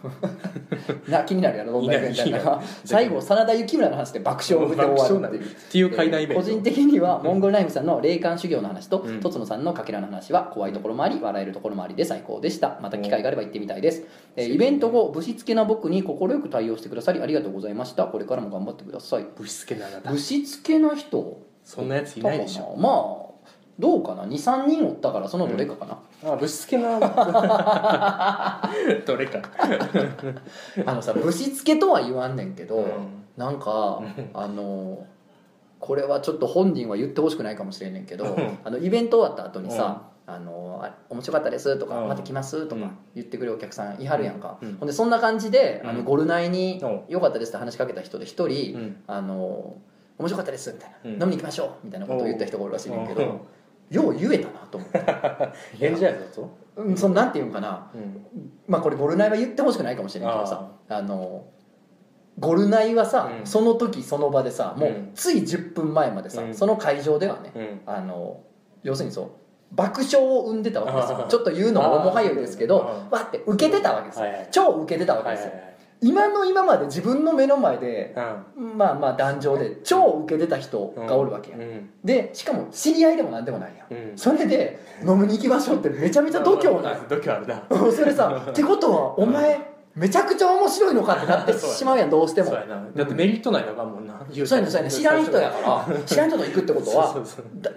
な気になるやろどんなイベントやか。最後真田幸村の話で爆笑で終わるっていうっていう。怪談イベント個人的にはモンゴルライムさんの霊感修行の話と、うん。とつのさんのかけらの話は怖いところもあり笑えるところもありで最高でした。また機会があれば行ってみたいです、えーイベント後ぶしつけな僕に快く対応してくださりありがとうございました。これからも頑張ってください。ぶしつけなあなたぶしつけな人？そんなやついないでしょ。まあどうかな？23人おったからそのどれかかな、あぶしつけな。どれか。あのさぶしつけとは言わんねんけど、うん。なんかあのこれはちょっと本人は言ってほしくないかもしれんねんけど、うん。あのイベント終わった後にさ「あのあ面白かったです」とか「うん。また来ます」とかうん。言ってくれるお客さんいはるやんか、うん。ほんでそんな感じで、あうん。のゴルナイにう。ん「よかったです」って話しかけた人で一人、うん。あの「面白かったです」みたいな、うん。飲みに行きましょう」みたいなことを言った人がおるらしいねんけど、う。んよう言えたなと思って、返事やぞ。うん、そのなんていうんかな。うん。まあこれゴルナイは言ってほしくないかもしれないけどさあのゴルナイはさ、うん。その時その場でさもううん。つい10分前までさ、うん。その会場ではね、うん。あの要するにそう爆笑を生んでたわけですよ。ちょっと言うのも重はよいですけどわって受けてたわけですよ、はいはい。超受けてたわけですよ、はいはいはい。今の今まで自分の目の前でうん。まあまあ壇上で超受けてた人がおるわけや、うん。でしかも知り合いでも何でもないやん、うん。それで飲みに行きましょうってめちゃめちゃ度胸ない 度胸あるな。それさ ってことはお前めちゃくちゃ面白いのかってなってしまうやんどうしても。だってメリットないのかもんな。うやねそうやね知らん人やから。知らん人と行くってことは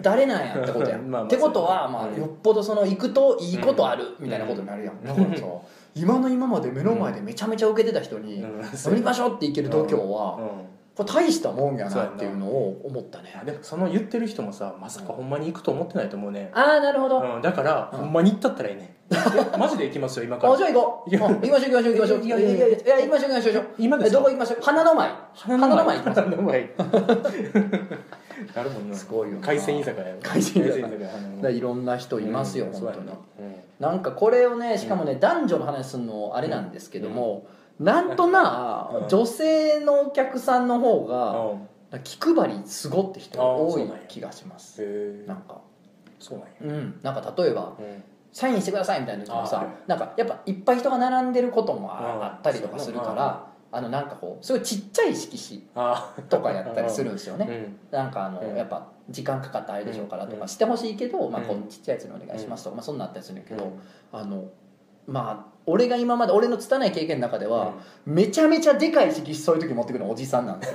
誰なんやってことやまあまあ。ってことはまあうん。よっぽどその行くといいことあるみたいなことになるやん。だからさ今の今まで目の前でめちゃめちゃ受けてた人にうん。飲みましょうって行ける度胸はうんこれ大したもんやなっていうのを思ったね。でもその言ってる人もさまさかほんまに行くと思ってないと思うね。ああなるほど。うんだからうん。ほんまに行ったったらいいね。えマジで行きますよ今から。あじゃあ行こう。行きましょう行きましょう行きましょう。いやいやいやいや。行きましょう行きましょう今ですどこ行きましょう？花の前？花の前行きましょう花の前。なるもんな。すごいよな。海鮮居酒屋海鮮居酒屋。いろんな人いますよ、うん本当にそうやななんかこれをねしかもね、男女の話するのあれなんですけども、なんとな、うん。女性のお客さんの方うがん。気配りすごって人が多い気がします。へえなんか。そうなんや。うん。なんか例えばうん。サインしてくださいみたいな時もさあなんかやっぱいっぱい人が並んでることもあうん。あったりとかするかそうやらあのなんかこうすごいちっちゃい色紙あとかやったりするんですよね。うん。なんかあの、うん。やっぱ時間かかったあれでしょうからとか、うん。してほしいけど、まあ、こうん。うちっちゃいやつにお願いしますとか、まあ、そんなあったりするんだけど、うん。あのまあ俺が今まで俺の拙い経験の中では、めちゃめちゃでかい色紙そういう時持ってくるのおじさんなんで。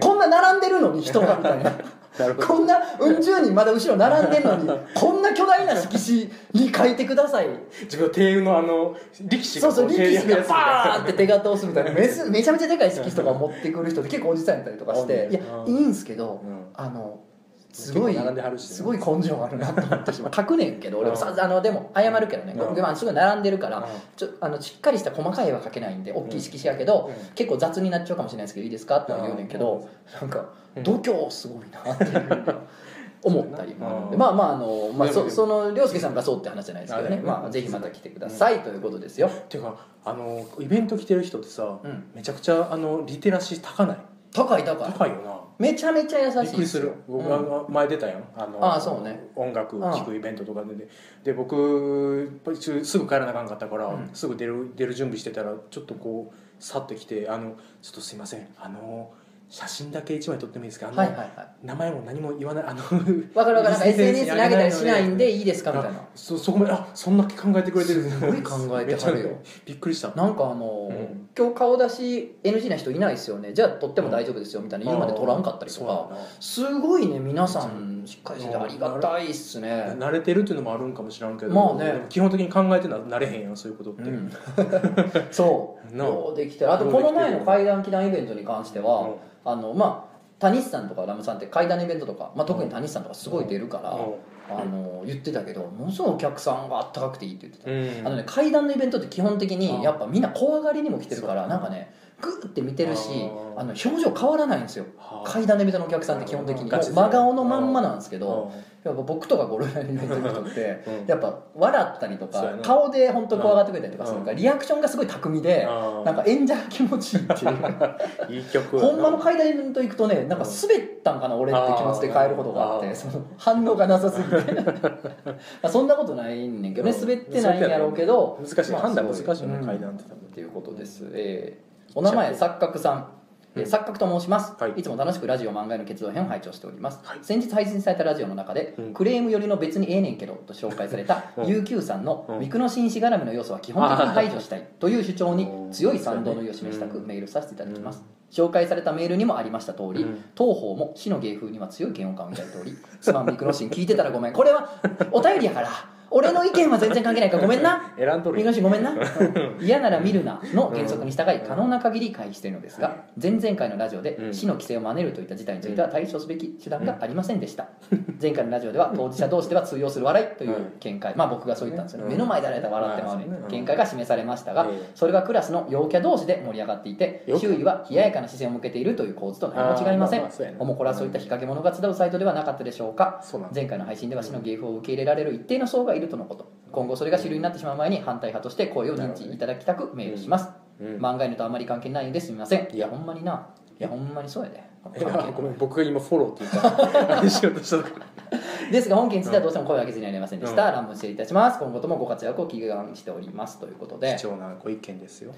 こんな並んでるのに人がみたいな。こんなうん十人まだ後ろ並んでるのに こんな巨大な色紙に書いてください。自分の手のあの力士そうそう力士がバーンって手形をするみたいな。めすめちゃめちゃでかい色紙とか持ってくる人って結構おじさんやったりとかして。いやうん。いいんすけど、うん。あのすごい並んではるしね。すごい根性あるなと思ってしまう。書くねんけど俺もさあのでも謝るけどね、うん。すごい並んでるから、うん。ちょあのしっかりした細かい絵は描けないんで大きい色紙やけど、うん。結構雑になっちゃうかもしれないですけどいいですか？って言うねんけど、なんか度胸すごいなっていう思ったりもまあまああの、まあ、そその涼介さんがそうって話じゃないですけどね。まあ、ぜひまた来てください、ということですよ。ていうかあのイベント来てる人ってさ、うん。めちゃくちゃあのリテラシー高ない？高い高い。高いよなめちゃめちゃ優しいびっくりする。僕は前出たやん。あのあそうね。音楽聴くイベントとかでで僕すぐ帰らなあかんかったから、うん。すぐ出る出る準備してたらちょっとこう去ってきて「あのちょっとすいません。あの写真だけ一枚撮ってもいいですかあの、はいはいはい。名前も何も言わないあの わかるわかる。なんか SNS に上げたりしないんのでいいですかみたいな。そそこまであそんな考えてくれてる。すごい考えてはるよ。びっくりした。なんかあの、うん。今日顔出し NG な人いないですよね。じゃあ撮っても大丈夫ですよみたいな。言うまで撮らんかったりとか。すごいね皆さんしっかりしててありがたいっすね。慣れてるっていうのもあるんかもしらんけど、まあね。基本的に考えてななれへんやんそういうことって、うん。そう。なあ。ようできてる。あとこの前の怪談祈願イベントに関しては、うんあのまあ谷さんとかラムさんって怪談のイベントとか、まあ、特に谷さんとかすごい出るから、あの言ってたけどものすごいお客さんがあったかくていいって言ってた、うん。あのね階段のイベントって基本的うん。にやっぱみんな怖がりにも来てるからなんかねグーって見てるしあの表情変わらないんですよ。はあ。階段のイベントのお客さんって基本的に。真顔のまんまなんですけどうんやっぱ僕とかゴルフのイの人って うん。やっぱ笑ったりとか顔で本当怖がってくれたりとかするからうん。リアクションがすごい巧みでなんか演者が気持ちいいっていう。いい曲ほんまの階段イベント行くとねなんか滑ったんかな俺って気持ちで帰ることがあってその反応がなさすぎて。まあそんなことないねんけどねうん。滑ってないんやろうけど難しい。まあ判断難しいよねうん。階段って多分。っていうことです、えーお名前錯覚さん、錯覚と申します、はい。い、つも楽しくラジオ漫画への結論編を拝聴しております、はい。先日配信されたラジオの中で、うん。クレームよりの別にええねんけどと紹介されたうん。UQ さんのうん。三の紳士絡みの要素は基本的に排除したいという主張にうん強い賛同の意を示したくうん。メールさせていただきます、紹介されたメールにもありました通り、うん。当方も死の芸風には強い嫌悪感を抱いておりすまんミクロシン聞いてたらごめん。これはお便りやから俺の意見は全然関係ないからごめんな。選んどる。ミクロシンごめんな。う ん嫌なら見るなの原則に従い可能な限り回避しているのですが前々回のラジオでうん。死の規制を真似るといった事態については対処すべき手段がありませんでした。前回のラジオでは当事者同士では通用する笑いという見解。まあ僕がそう言ったんですよね。うん。目の前であれたら笑ってまうね。うん。見解が示されましたがええそれがクラスの陽キャ同士で盛り上がっていて陽キャ周囲は冷ややかな視線を向けているという構図と何も違いません。あーまあまあそうやなおもこらそういった日陰者が集うサイトではなかったでしょうか。そうなんだ前回の配信では死の芸風を受け入れられる一定の層がいるとのこと。今後それが主流になってしまう前に反対派として声を認知いただきたくメールします、うん。漫画犬とあまり関係ないんですみません。いいや。やほんまにな。いやほんまにそうやで。いやごめん僕が今フォローって言った。あれしようとしたとこですが本件についてはどうしても声を上げずにはなりませんでした、乱文失礼いたします。今後ともご活躍を祈願しておりますということで。貴重なご意見ですよ。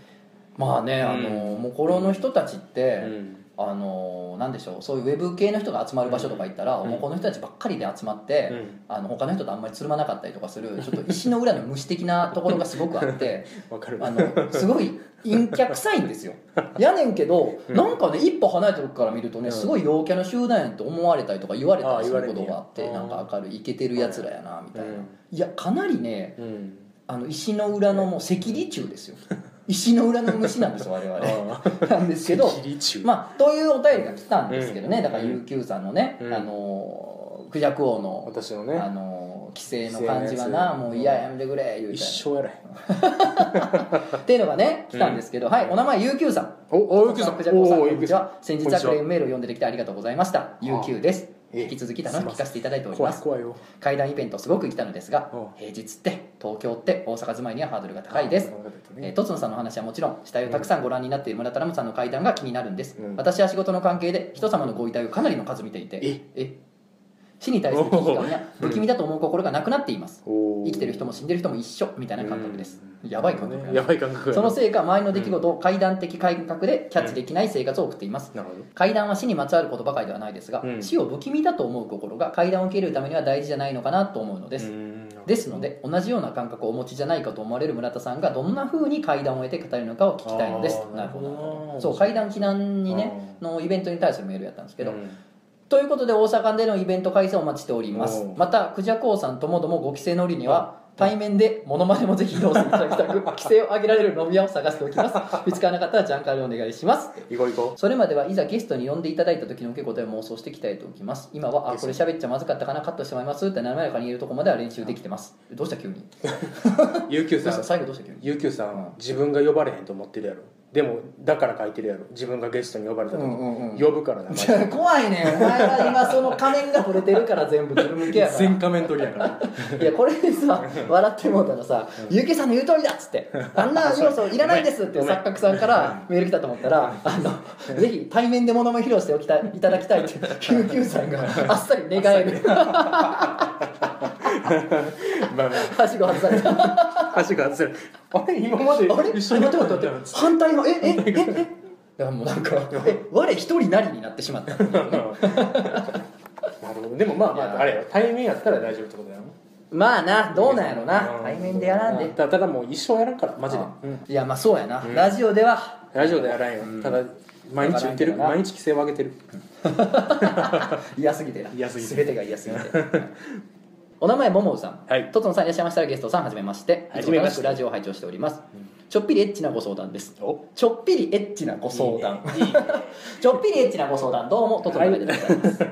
まあねあの、もうこの人たちって、うんあのなんでしょうそういうウェブ系の人が集まる場所とか行ったら、うん。もうこの人たちばっかりで集まって、うん。あの他の人とあんまりつるまなかったりとかするちょっと石の裏の虫的なところがすごくあって わかる。あのすごい陰キャ臭いんですよ。やねんけど、うん。なんかね一歩離れてるから見るとねうん。すごい陽キャの集団やんと思われたりとか言われたりすることがあってあなんか明るいイケてるやつらやなみたいな、うん。いやかなりねうん。あの石の裏のもう赤痢虫ですよ 石の裏の虫なんですよ 我々。あなんですけどまあというお便りが来たんですけどね、うん。だから UQ さんのね、うん。あのクジャク王の、私のねあの規制の感じはなもう嫌ややめてくれ言うて。一生やらへん。っていうのがね来たんですけど、はいお名前 UQ さん。おお UQ さん。クジャク王さんこんにちは。先日はクレームメールを読んできてありがとうございました。あ UQ です。ええ引き続き楽しく聞かせていただいております。怖い怖いよ。階段イベントすごく来たのですがうん平日って東京って大阪住まいにはハードルが高いです。えー、とつのさんの話はもちろん死体をたくさんご覧になっている村田ラムさんの会談が気になるんです、うん。私は仕事の関係で人様のご遺体をかなりの数見ていてえ？死に対する危機感や不気味だと思う心がなくなっています。生きてる人も死んでる人も一緒みたいな感覚です。やばい感覚 やばい感覚そのせいか周りの出来事を階段的感覚でキャッチできない生活を送っています。なるほど。階段は死にまつわることばかりではないですが、うん。死を不気味だと思う心が階段を受け入れるためには大事じゃないのかなと思うのです、うん。ですので同じような感覚をお持ちじゃないかと思われる村田さんがどんな風に階段を得て語るのかを聞きたいのです。あーなるほど。なるほどそう階段避難にねのイベントに対するメールやったんですけど、うんということで大阪でのイベント開催をお待ちしております。またクジャコウさんともどもご帰省の折には対面でモノマネもぜひ披露していただきたく。規制を上げられる飲み屋を探しておきます。見つからなかったらジャンカルお願いします。行こう行こそれまではいざゲストに呼んでいただいた時の受け答えを妄想して鍛えておきます今はあこれ喋っちゃまずかったかなカットしてしまいますって滑らかに言えるとこまでは練習できてます。どうした急に？う UQ さん。最後どうした急に？UQ さん自分が呼ばれへんと思ってるやろでもだから書いてるやろ。自分がゲストに呼ばれた時、うんうんうん。呼ぶからな怖いね。んお前は今 その仮面が取れてるから全部ズル向けやから。全仮面取りやから。いやこれでさ笑ってもうたらさ「ゆうけさんの言う通りだ」っつって「あんな 要素いらないです」って錯覚さんからメール来たと思ったら「あのぜひ対面で物も披露しておきたいいただきたい」って救急さんがあっさり願えるまあまはしご外された。あ足が外せるあれ今まであれ？一緒に待って待って待って反対の？ええええ？えだ か。らもうなんかえ我一人なりになってしまった。なるほど。でもまあまいや。ああれよ対面やったら大丈夫ってことだよ。まあなどうなんやろな。うん対面でやらんで。たただもう一生やらんからマジで、うん。いやまあそうやな、ん。ラジオでは。ラジオでやらんよ、ただ毎日言ってる？わからんけどな。毎日規制を上げてる。嫌すぎてな。嫌すぎて。全てが嫌すぎて お名前ももうさん。はい。とつのさんいらっしゃいましたらゲストさんはじめまして。はじめましていつも楽しくラジオを拝聴しております、ちょっぴりエッチなご相談です。お。ちょっぴりエッチなご相談。ちょっぴりエッチなご相談。どうもとつのでございます、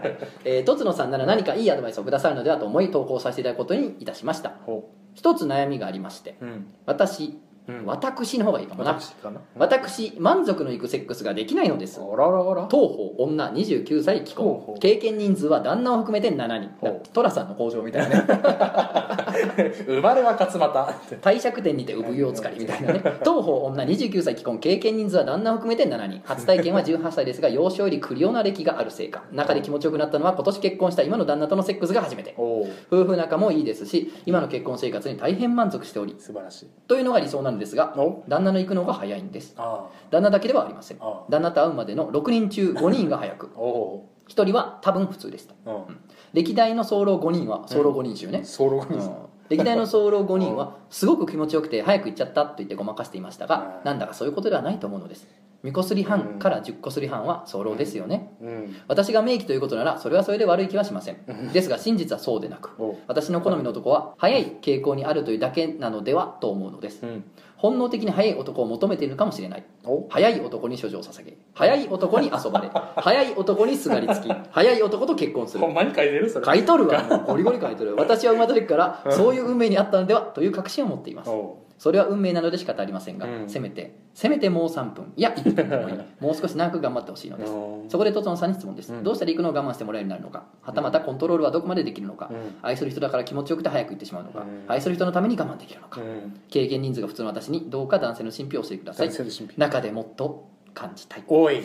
えーとつのさんなら何かいいアドバイスをくださるのではと思い投稿させていただくことにいたしました。ほ一つ悩みがありまして。ううん。私、うん。私の方がいいかもな。私かな？私満足のいくセックスができないのです。あららあら。当方女29歳既ほうほう婚経験人数は旦那を含めて7人。ほう。寅さんの工場みたいなね生まれは勝俣。帝釈天にて産湯をつかりみたいなね。当方女29歳既婚経験人数は旦那を含めて7人。初体験は18歳ですが幼少よりクリオな歴があるせいか。中で気持ちよくなったのは今年結婚した今の旦那とのセックスが初めて。おお夫婦仲もいいですし今の結婚生活に大変満足しており。素晴らしい。というのが理想なんですがお旦那の行くのが早いんです。あ旦那だけではありません。あ旦那と会うまでの6人中5人が早く1人は多分普通でした。うん。歴代の早漏5人は早漏5人集ね、ソロうん。歴代の早漏5人はすごく気持ちよくて早く行っちゃったと言ってごまかしていましたがうん。なんだかそういうことではないと思うのです。2個すり半から10個すり半は早漏ですよね。うん。私が名義ということならそれはそれで悪い気はしません。ですが真実はそうでなくお。私の好みの男は早い傾向にあるというだけなのではと思うのです。うん本能的に早い男を求めているかもしれない。お？早い男に処女を捧げ早い男に遊ばれ早い男にすがりつき 早い男と結婚する。ほんまに書いてるそれ。書いとるわゴリゴリ書いとる。私は生まれた時からそういう運命にあったのではという確信を持っています。おそれは運命なので仕方ありませんが、うん。せめてせめてもう3分。いや1分でもいい もう少し長く頑張ってほしいのです。うんそこでとつのさんに質問です、うん。どうしたら行くのを我慢してもらえるようになるのか。はたまたコントロールはどこまでできるのか、うん。愛する人だから気持ちよくて早く行ってしまうのか、うん。愛する人のために我慢できるのか、うん。経験人数が普通の私にどうか男性の神秘を教えてください。男性の神秘中でもっと感じたい。おい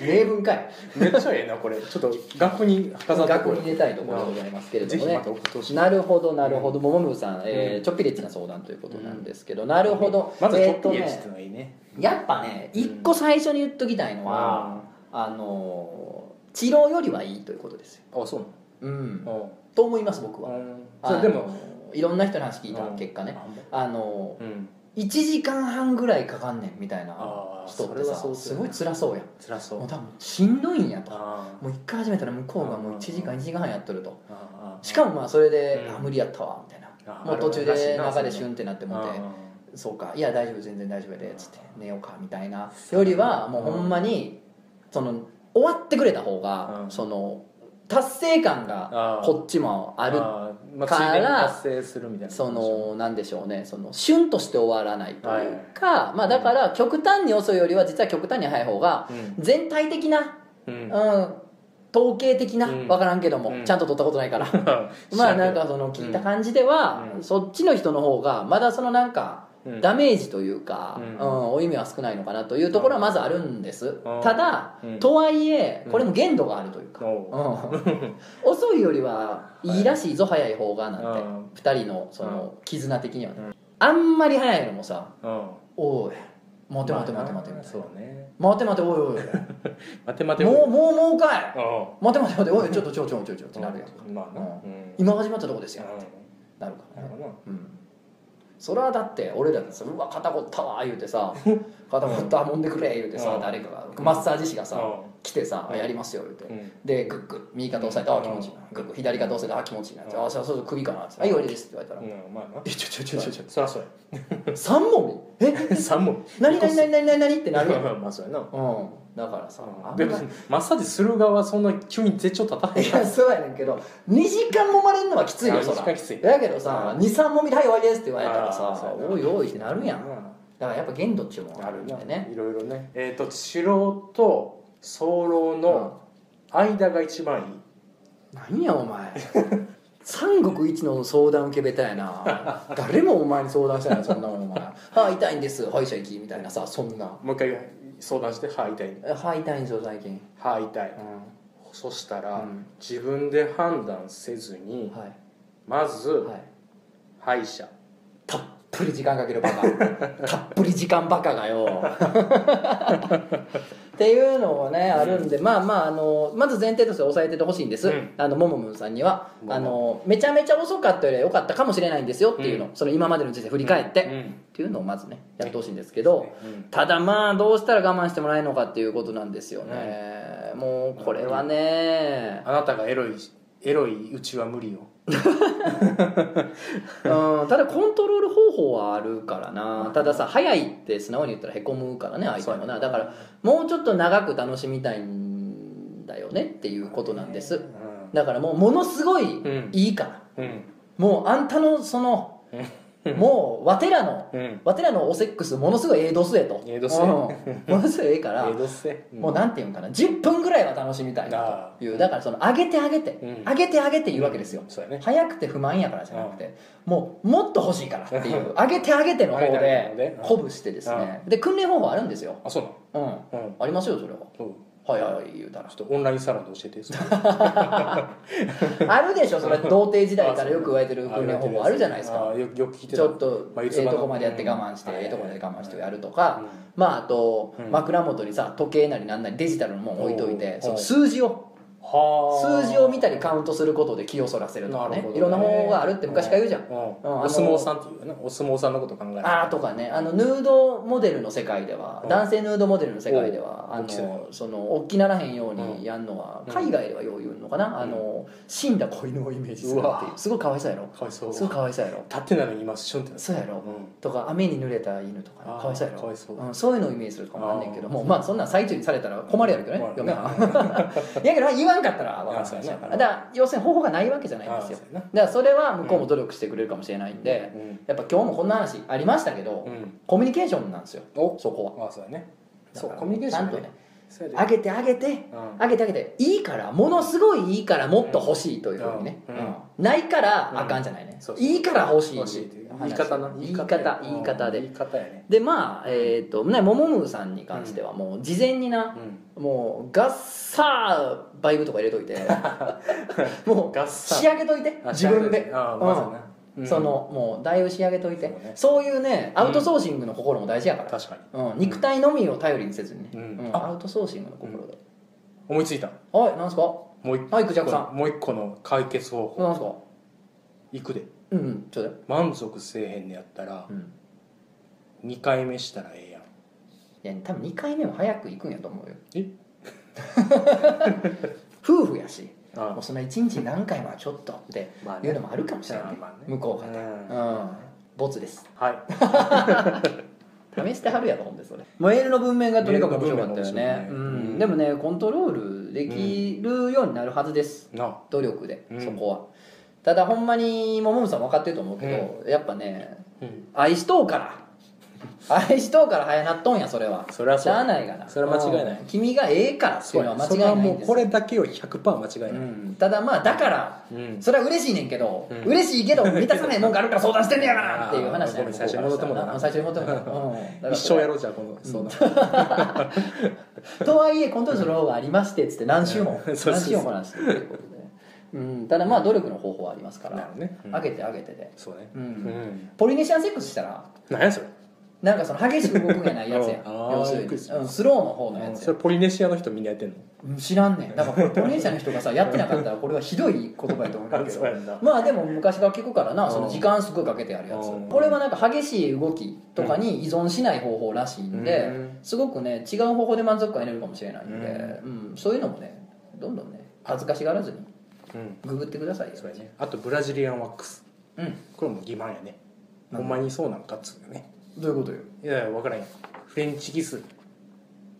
例 文かい。めっちゃええなこれ。ちょっと額に飾っに入れたいところでございますけれどもね。なるほどなるほど。ももむさん、えーうん。ちょっぴりエッチな相談ということなんですけど、なるほど。まずちょっぴりエッチってのがいいね。やっぱね一個最初に言っときたいのは、あのー治療よりはいいということですよ。あそううん。なのと思います僕は、うでもいろんな人の話聞いた結果ね、あのうん1時間半ぐらいかかんねんみたいな人ってさすごい辛そうやん。辛そう。もう多分しんどいんやと。あもう一回始めたら向こうがもう1時間1時間半やっとると。しかもまあそれで、うん。あ無理やったわみたいな。もう途中で中でシュンってなってもってあそうか。いや大丈夫全然大丈夫やでっつって寝ようかみたいな。よりはもうほんまにその終わってくれた方が、うん。その達成感がこっちもあるまあ、達成するみたいなそのなんでしょうね。そのシュンとして終わらないというか、まあだから極端に遅いよりは実は極端に早い方がうん。全体的な、うん。うん、統計的なうん。分からんけども、うん。ちゃんと取ったことないから。まあなんかその聞いた感じでは、うん。そっちの人の方がまだそのなんかうんダメージというか、うん。うん負い目は少ないのかなというところはまずあるんです、うん。ただ、うん。とはいえこれも限度があるというか、遅いよりはいいらしいぞ早い方がなんて、うん2人のその絆的にはね、あんまり早いのもさうん「おい待て待て待て待て」みたいそなうね「待て待ておいおい待て待てもうもうもうかい。あ待て待て待ておいちょっとちょちょちょちょ」ってなるやん今始まったとこですようんなるからねなるほどなうんそれはだって俺らがさ「うわ肩こったわ」言うてさ「肩こったもんでくれ」言うてさうん。誰かがマッサージ師がさうん来てさ「うん。やりますよ」言うて。うん。でグッグッ右肩押さえて「ああ気持ちいいな」グッグッ左肩押さえて「ああ気持ちいいな」ああそうそう首かな」はい終わりです」って言われたら。うんまあな。えちょちょちょちょちょそらそう三問えや三問何何何何何何ってなるやんまあそうやなうんだからさあんでもマッサージする側はそんな急に絶頂立たへんいやそうやねんけど2時間もまれんのはきついよあそら二時間きついだけどさ23もみで「はい終わりです」って言われたらあーさおいおいってなるやんだからやっぱ限度っちゅうもんあるなでねいろいろねえっ、と素人と早漏の間が一番いい、何やお前。三国一の相談受け下手やな。誰もお前に相談してないそんなもんお前。歯痛いんです。歯医者行きみたいなさそんな。もう一回相談して歯痛い歯痛いんですよ最近。歯痛い、うそしたら、うん。自分で判断せずにんはい。まず、はい。歯医者。たっぷり時間かけるバカ。たっぷり時間バカがよ。っていうのもねあるんで、まあまああのまず前提として押さえててほしいんです、うん。あのももむんさんには。あのめちゃめちゃ遅かったよりは良かったかもしれないんですよっていうの、うん。その今までの人生振り返って、うん。っていうのをまずねやってほしいんですけど、うんただまあどうしたら我慢してもらえるのかっていうことなんですよね、もうこれはね、あなたがエロいエロいうちは無理よ。うん、ただコントロール方法はあるからな。たださ早いって素直に言ったらへこむからね相手もな。だからもうちょっと長く楽しみたいんだよねっていうことなんです。だからもうものすごいん。いいから、うん。もうあんたのそのもうわてらのうん。わてらのおセックスものすごいええ度数えと。ええものすごいええからええどっせもうなんていうんかな10分ぐらいは楽しみたいなあという。だからその上げて上げて、うん。上げて上げて言うわけですよ、早くて不満やからじゃなくて、もうもっと欲しいからっていう上げて上げての方でね。鼓舞してですね。で訓練方法あるんですよ。あそうなの。うん、うん。ありますよそれははいはい。はい言うたらちょっとオンラインサロンで教えて。あるでしょそれ。童貞時代からよく言われてる訓練方法あるじゃないですか。あよよく聞いてた。ちょっとまあええとこまでやって我慢してうん。ええとこまで我慢してやるとか。うん。まああとうん。枕元にさ時計なりなんなりデジタルのもん置いといてその数字を。はあ。数字を見たりカウントすることで気をそらせるとかね。いろんな方法があるって昔から言うじゃん。お相撲さんっていうねお相撲さんのこと考える。あーとかね。あのヌードモデルの世界ではうん。男性ヌードモデルの世界ではあのその大きならへんようにやるのはうん。海外ではよう言うのかな？あの死んだ子犬をイメージするっていう。すごいかわいそうやろ。かわいそう。すごいかわいそうやろ。立ってないのに今シュンってそうやろ。ん。とか雨に濡れた犬とかね。かわいそうやろ。かわいそう。うんそういうのをイメージするとかもあんねんけど。もまあそんなん最中にされたら困るやろうけどねまあ嫁は。やけど言わんかったら分からん話やからだから要するに方法がないわけじゃないんですよ。だからそれは向こうも努力してくれるかもしれないんで、うん。やっぱ今日もこんな話ありましたけど、うん。コミュニケーションなんですよ。お。そこは。あそうやねそうコミュニケーションね。上げて上げて。うん。上げて上げて。いいからものすごいいいからもっと欲しいというふうにね、うん。うん。ないからあかんじゃないね、そうそう。いいから欲しい言い方な。言い方。や言い方で。うん。言い方やね。でまあえっ、とねももむさんに関してはもう事前にな、うん。もうガッサーバイブとか入れといて。もう仕上げといて。あ自分で。あまずなうんそのもうだいぶ仕上げといて。そうね。そういうねアウトソーシングの心も大事やから、確かに。うん、肉体のみを頼りにせずに。ね、アウトソーシングの心で、思いついた？はいなんすか？もう一はいクジャクさん。もう一個の解決方法。なんすか？いくで。うんうん。ちょうだい満足せえへんねやったらうん。2回目したらええやん。いや多分2回目も早く行くんやと思うよ。え？夫婦やしあもうそんな1日何回もはちょっとってまあね。いうのもあるかもしれない、まあね。向こうがね。うん。ボツです。はい。試してはるやろほんでそれ。メールの文面がとにかく面白かったよね。ううん。ん、でもねコントロールできるようになるはずです、な努力で、うん。そこは。ただほんまにももむさん分かってると思うけど、やっぱねうん。愛しとうから愛しとうから早なっとんやそれは。それはそう。しゃあないがな。それは間違いない。うん。君がええからっていうのは間違いないんですそれはもうこれだけを100%間違いない、うん、ただまあだからうん。それは嬉しいねんけど、うん。嬉しいけど満たさないもんがあるから相談してんねやからっていう話あーごめん最初に戻ってもうたな。うん最初に戻ってもうた。うん。だから一生やろうじゃあこのそうな。とはいえコントロールする方がありましてっつって何週もそうそうそう。何週もこなしてるということで、うん、ただまあ努力の方法はありますから。なるほどね。うん。上げて上げてで、そうね。うん。うん。ポリネシアンセックスしたら？何やそれなんかその激しく動くんやないやつや。要するに、ん、スローの方のやつや。それポリネシアの人みんなやってんの？うん知らんねん。だからポリネシアの人がさやってなかったらこれはひどい言葉やと思うけど。そうやんな。まあでも昔から聞くからなうん。その時間すごいかけてやるやつ。うん。これはなんか激しい動きとかに依存しない方法らしいんでうん。すごくね違う方法で満足感得れるかもしれないんで、うん。そういうのもねどんどんね恥ずかしがらずにうん。ググってくださいよそうやね。あとブラジリアンワックス。うん。これも欺瞞やね。ほんまにそうなんかっつうよねどういうことよ？いやいや分からんよ。フレンチキス。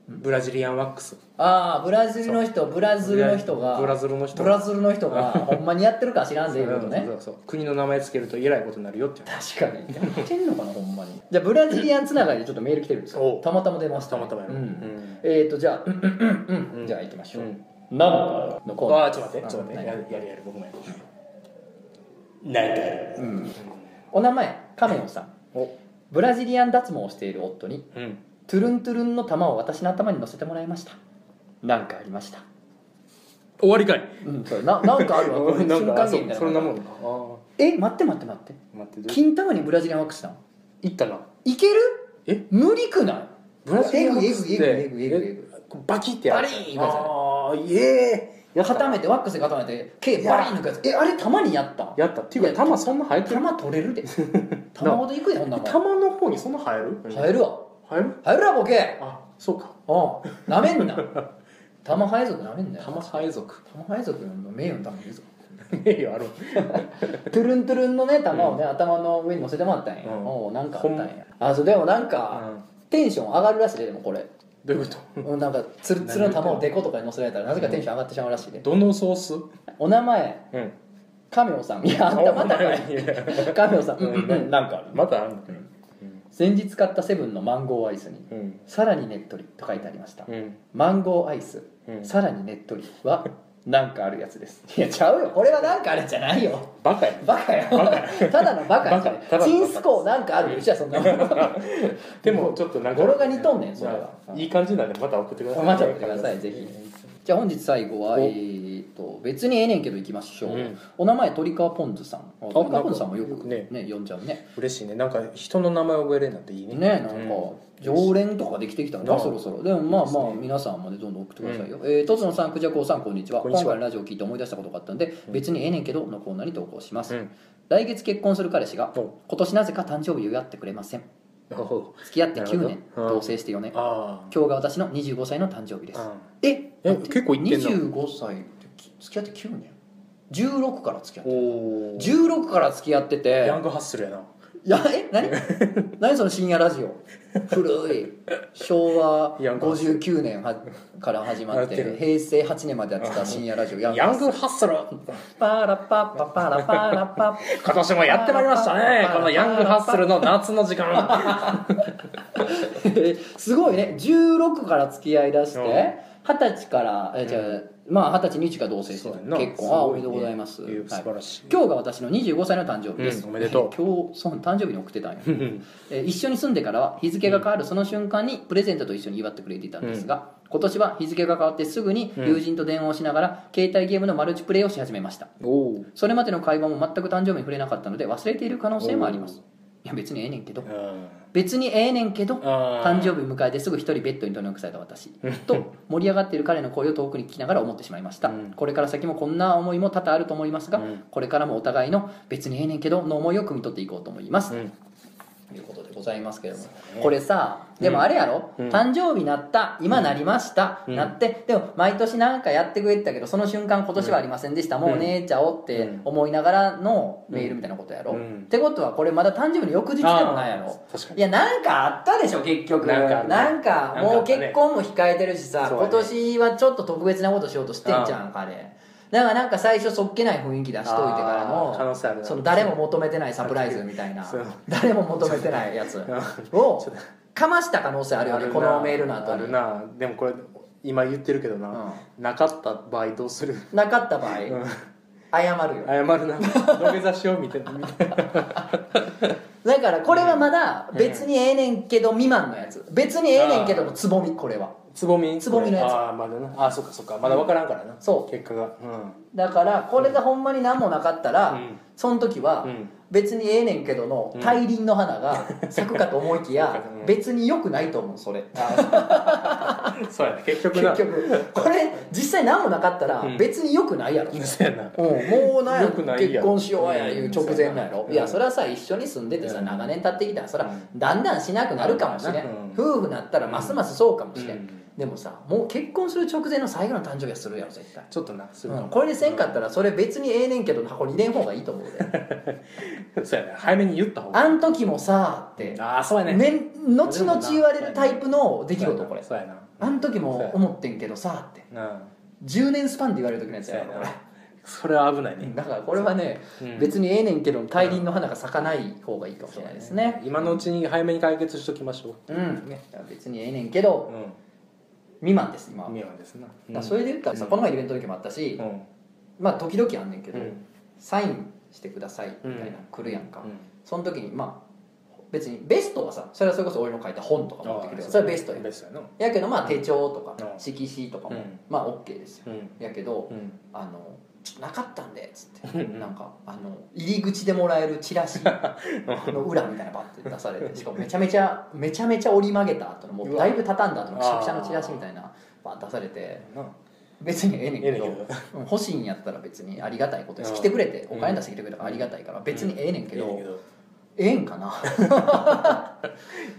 ブラジリアンワックス。ああブラジルの人ブラジルの人がブラジルの人。ブラジルの人がほんまにやってるか知らんぜいうことねそう。そう国の名前つけるとえらいことになるよって確かに。やってんのかなほんまに。じゃあブラジリアンつながりでちょっとメール来てるんですよ。おたまたま出ましたたまたまやう。ん。うん。えっ、ー、とじゃあうん。うんうんうんじゃあ行きましょう、うん。なんかのコーナー。ああちょっと待ってちょっと待って。やるやるやる僕もやる。なん。かうん。お名前カメオさん。おブラジリアン脱毛をしている夫にうん。トゥルントゥルンの玉を私の頭に乗せてもらいました。なんかありました。終わりかい。うんそれななんかあるわ 瞬間芸みたいな。そそんなもんえ待って待って待って。あ待って金玉にブラジリアンワックスしたんいったな。いける？え？無理くない？ブラジリアンワックスってバキってやる。バリーンああいえ固めてワックスで固めて毛バリ抜くやつ。えあれ玉にやった。んやった。っていうか玉そんな生えてる？玉取れるで。玉ほどいくでほんなもん。玉の方にそんな生える？生えるわ。生える？生えるわボケ。あそうか。うん。なめんな。玉生え族なめんなよ。玉生え族。玉生え族の名誉のためにいいぞ。名誉ある トゥルントゥルンのね玉をね、頭の上に乗せてもらったんや、うん。おうなんかあったんや。あそうでもなんか、テンション上がるらしいででもこれどういうこと？うんなんかツルツルの？玉をデコとかに乗せられたらなぜかテンション上がってしまうらしいで、どのソース？お名前。うん。カメオさん。いやあんたまたかカメオさん。うん。うんうん。なんかある。またあん。の先日買ったセブンのマンゴーアイスにうん。さらにねっとりと書いてありました、うん。マンゴーアイス、うん。さらにねっとりはなんかあるやつです。いやちゃうよ。これはなんかあるんじゃないよ。バカやバカよ。ただのバカやバカただのバカ。チンスコーなんかあるよじゃあそんな でもちょっとなんか語呂が似とんねんそれは。まあいい感じなんでまた送ってください。また送ってくださいぜひ。じゃあ本日最後はお。えー、と別にええねんけど行きましょう、うん。お名前鳥川ポンズさん。あ鳥川ポンズさんもよくねね呼んじゃうね。嬉しいね。なんか人の名前覚えれるなんていいね。ねなんか常連とかできてきたんそろそろ。でもまあまあ皆さんもねどんどん送ってくださいよ、えーとつのさんくじゃこうさんこんにちは。今回のラジオを聞いて思い出したことがあったんで、別にええねんけどのコーナーに投稿します、うん。来月結婚する彼氏がお今年なぜか誕生日を祝ってくれません。付き合って9年同棲して4年。あ今日が私の25歳の誕生日です。あええ結構いってんな25歳って付き合って9年？16から付き合っておお16から付き合っててヤングハッスルやないやえ何？何その深夜ラジオ？古い。昭和ヤングハッス59年はから始まって平成8年までやってた深夜ラジオ。ヤングヤングハッスルパラパッパパラパラパ。ッ今年もやってまいりましたね。このヤングハッスルの夏の時間。すごいね。16から付き合いだしてうん。二十歳からえじゃあまあ二十歳に一か同棲してそうやな。結婚おめでとうございます、素晴らしい。今日が私の25歳の誕生日です、うんおめでとう。今日その誕生日に送ってたんや えー一緒に住んでからは日付が変わるその瞬間にプレゼントと一緒に祝ってくれていたんですが、今年は日付が変わってすぐに友人と電話をしながら携帯ゲームのマルチプレイをし始めました。それまでの会話も全く誕生日に触れなかったので忘れている可能性もあります。いや別にええねんけど別にええねんけど誕生日迎えてすぐ一人ベッドに取り残された私と盛り上がっている彼の声を遠くに聞きながら思ってしまいました、うん。これから先もこんな思いも多々あると思いますが、うん。これからもお互いの別にええねんけどの思いを汲み取っていこうと思います、うん。ということでございますけれども、ね。これさでもあれやろ、うん。誕生日なった今なりました、うん。なってでも毎年なんかやってくれてたけどその瞬間今年はありませんでした、もうねえちゃおうって思いながらのメールみたいなことやろ、うん。ってことはこれまだ誕生日の翌日でもないやろ？あー確かに。いやなんかあったでしょ結局。なんかあるね。なんかもう結婚も控えてるしさ、ね。今年はちょっと特別なことしようとしてんじゃん彼だからなんか最初そっけない雰囲気出しといてからあー可能の性あるな。その誰も求めてないサプライズみたいな。誰も求めてないやつうんをかました可能性あるよねこのメールの後に。あるな。でもこれ今言ってるけどな、なかった場合どうする？なかった場合うん。謝るよ。謝るな。土下座しようみたいな。だからこれはまだ別にええねんけど未満のやつ。別にええねんけどのつぼみこれはつぼみ？つぼみのやつ。ああまだな。あそっかそっか。まだ分からんからな、そう。結果が。だからこれがほんまに何もなかったら、うん。その時は、うん。別にええねんけどのうん。大輪の花が咲くかと思いきや、うん別に良くないと思うそれ。うんそう。やね。結局な。結局。これ実際何もなかったらうん。別に良くないやろ、うん、そうやな。もうなんや良くないや結婚しようやいう直前なんやろ、うん。いやそれはさ一緒に住んでてさうん。長年経ってきたらそれはうん。だんだんしなくなるかもしれん、うん。夫婦になったらますますそうかもしれん、うんでもさもう結婚する直前の最後の誕生日はするやろ絶対。ちょっとなするうん、これでせんかったらそれ別にええねんけどの箱に入れん方がいいと思うで。そうやね早めに言った方があん時もさってああそうやね。めん後々言われるタイプの出来事これ。そうやな。あの時も思ってんけどさって。うん。10年スパンで言われる時のやつやろそうやな。それは危ないね。だからこれはね、う。ん。別にええねんけど大輪の花が咲かない方がいいかもしれないですね。今のうちに早めに解決しときましょう。うん。ね。別にええねんけどう未満です今は、んだか見はですな。らそれで言ったらさ、この前イベントの時もあったし、うん。まあ時々あんねんけど、うん。サインしてくださいみたいな、うん来るやんか、うん。その時にまあ別にベストはさそれはそれこそ俺の書いた本とか持ってきてああそれはベストやベストやな。やけどまあ手帳とかうん。色紙とかも、うん。まあ OK ですよ。うん。やけど、うん。あのちょっとなかったんでっつって。うんなんかあの入り口でもらえるチラシ の裏みたいなバッて出されてしかもめちゃめちゃめちゃめちゃ折り曲げた後のもうだいぶ畳んだ後のくしゃくしゃのチラシみたいなバッて出されてな別にええねんけど欲しいんやったら別にありがたいことですうん。来てくれてうん。お金出してきてくれたからありがたいから別にええねんけどええねんかな？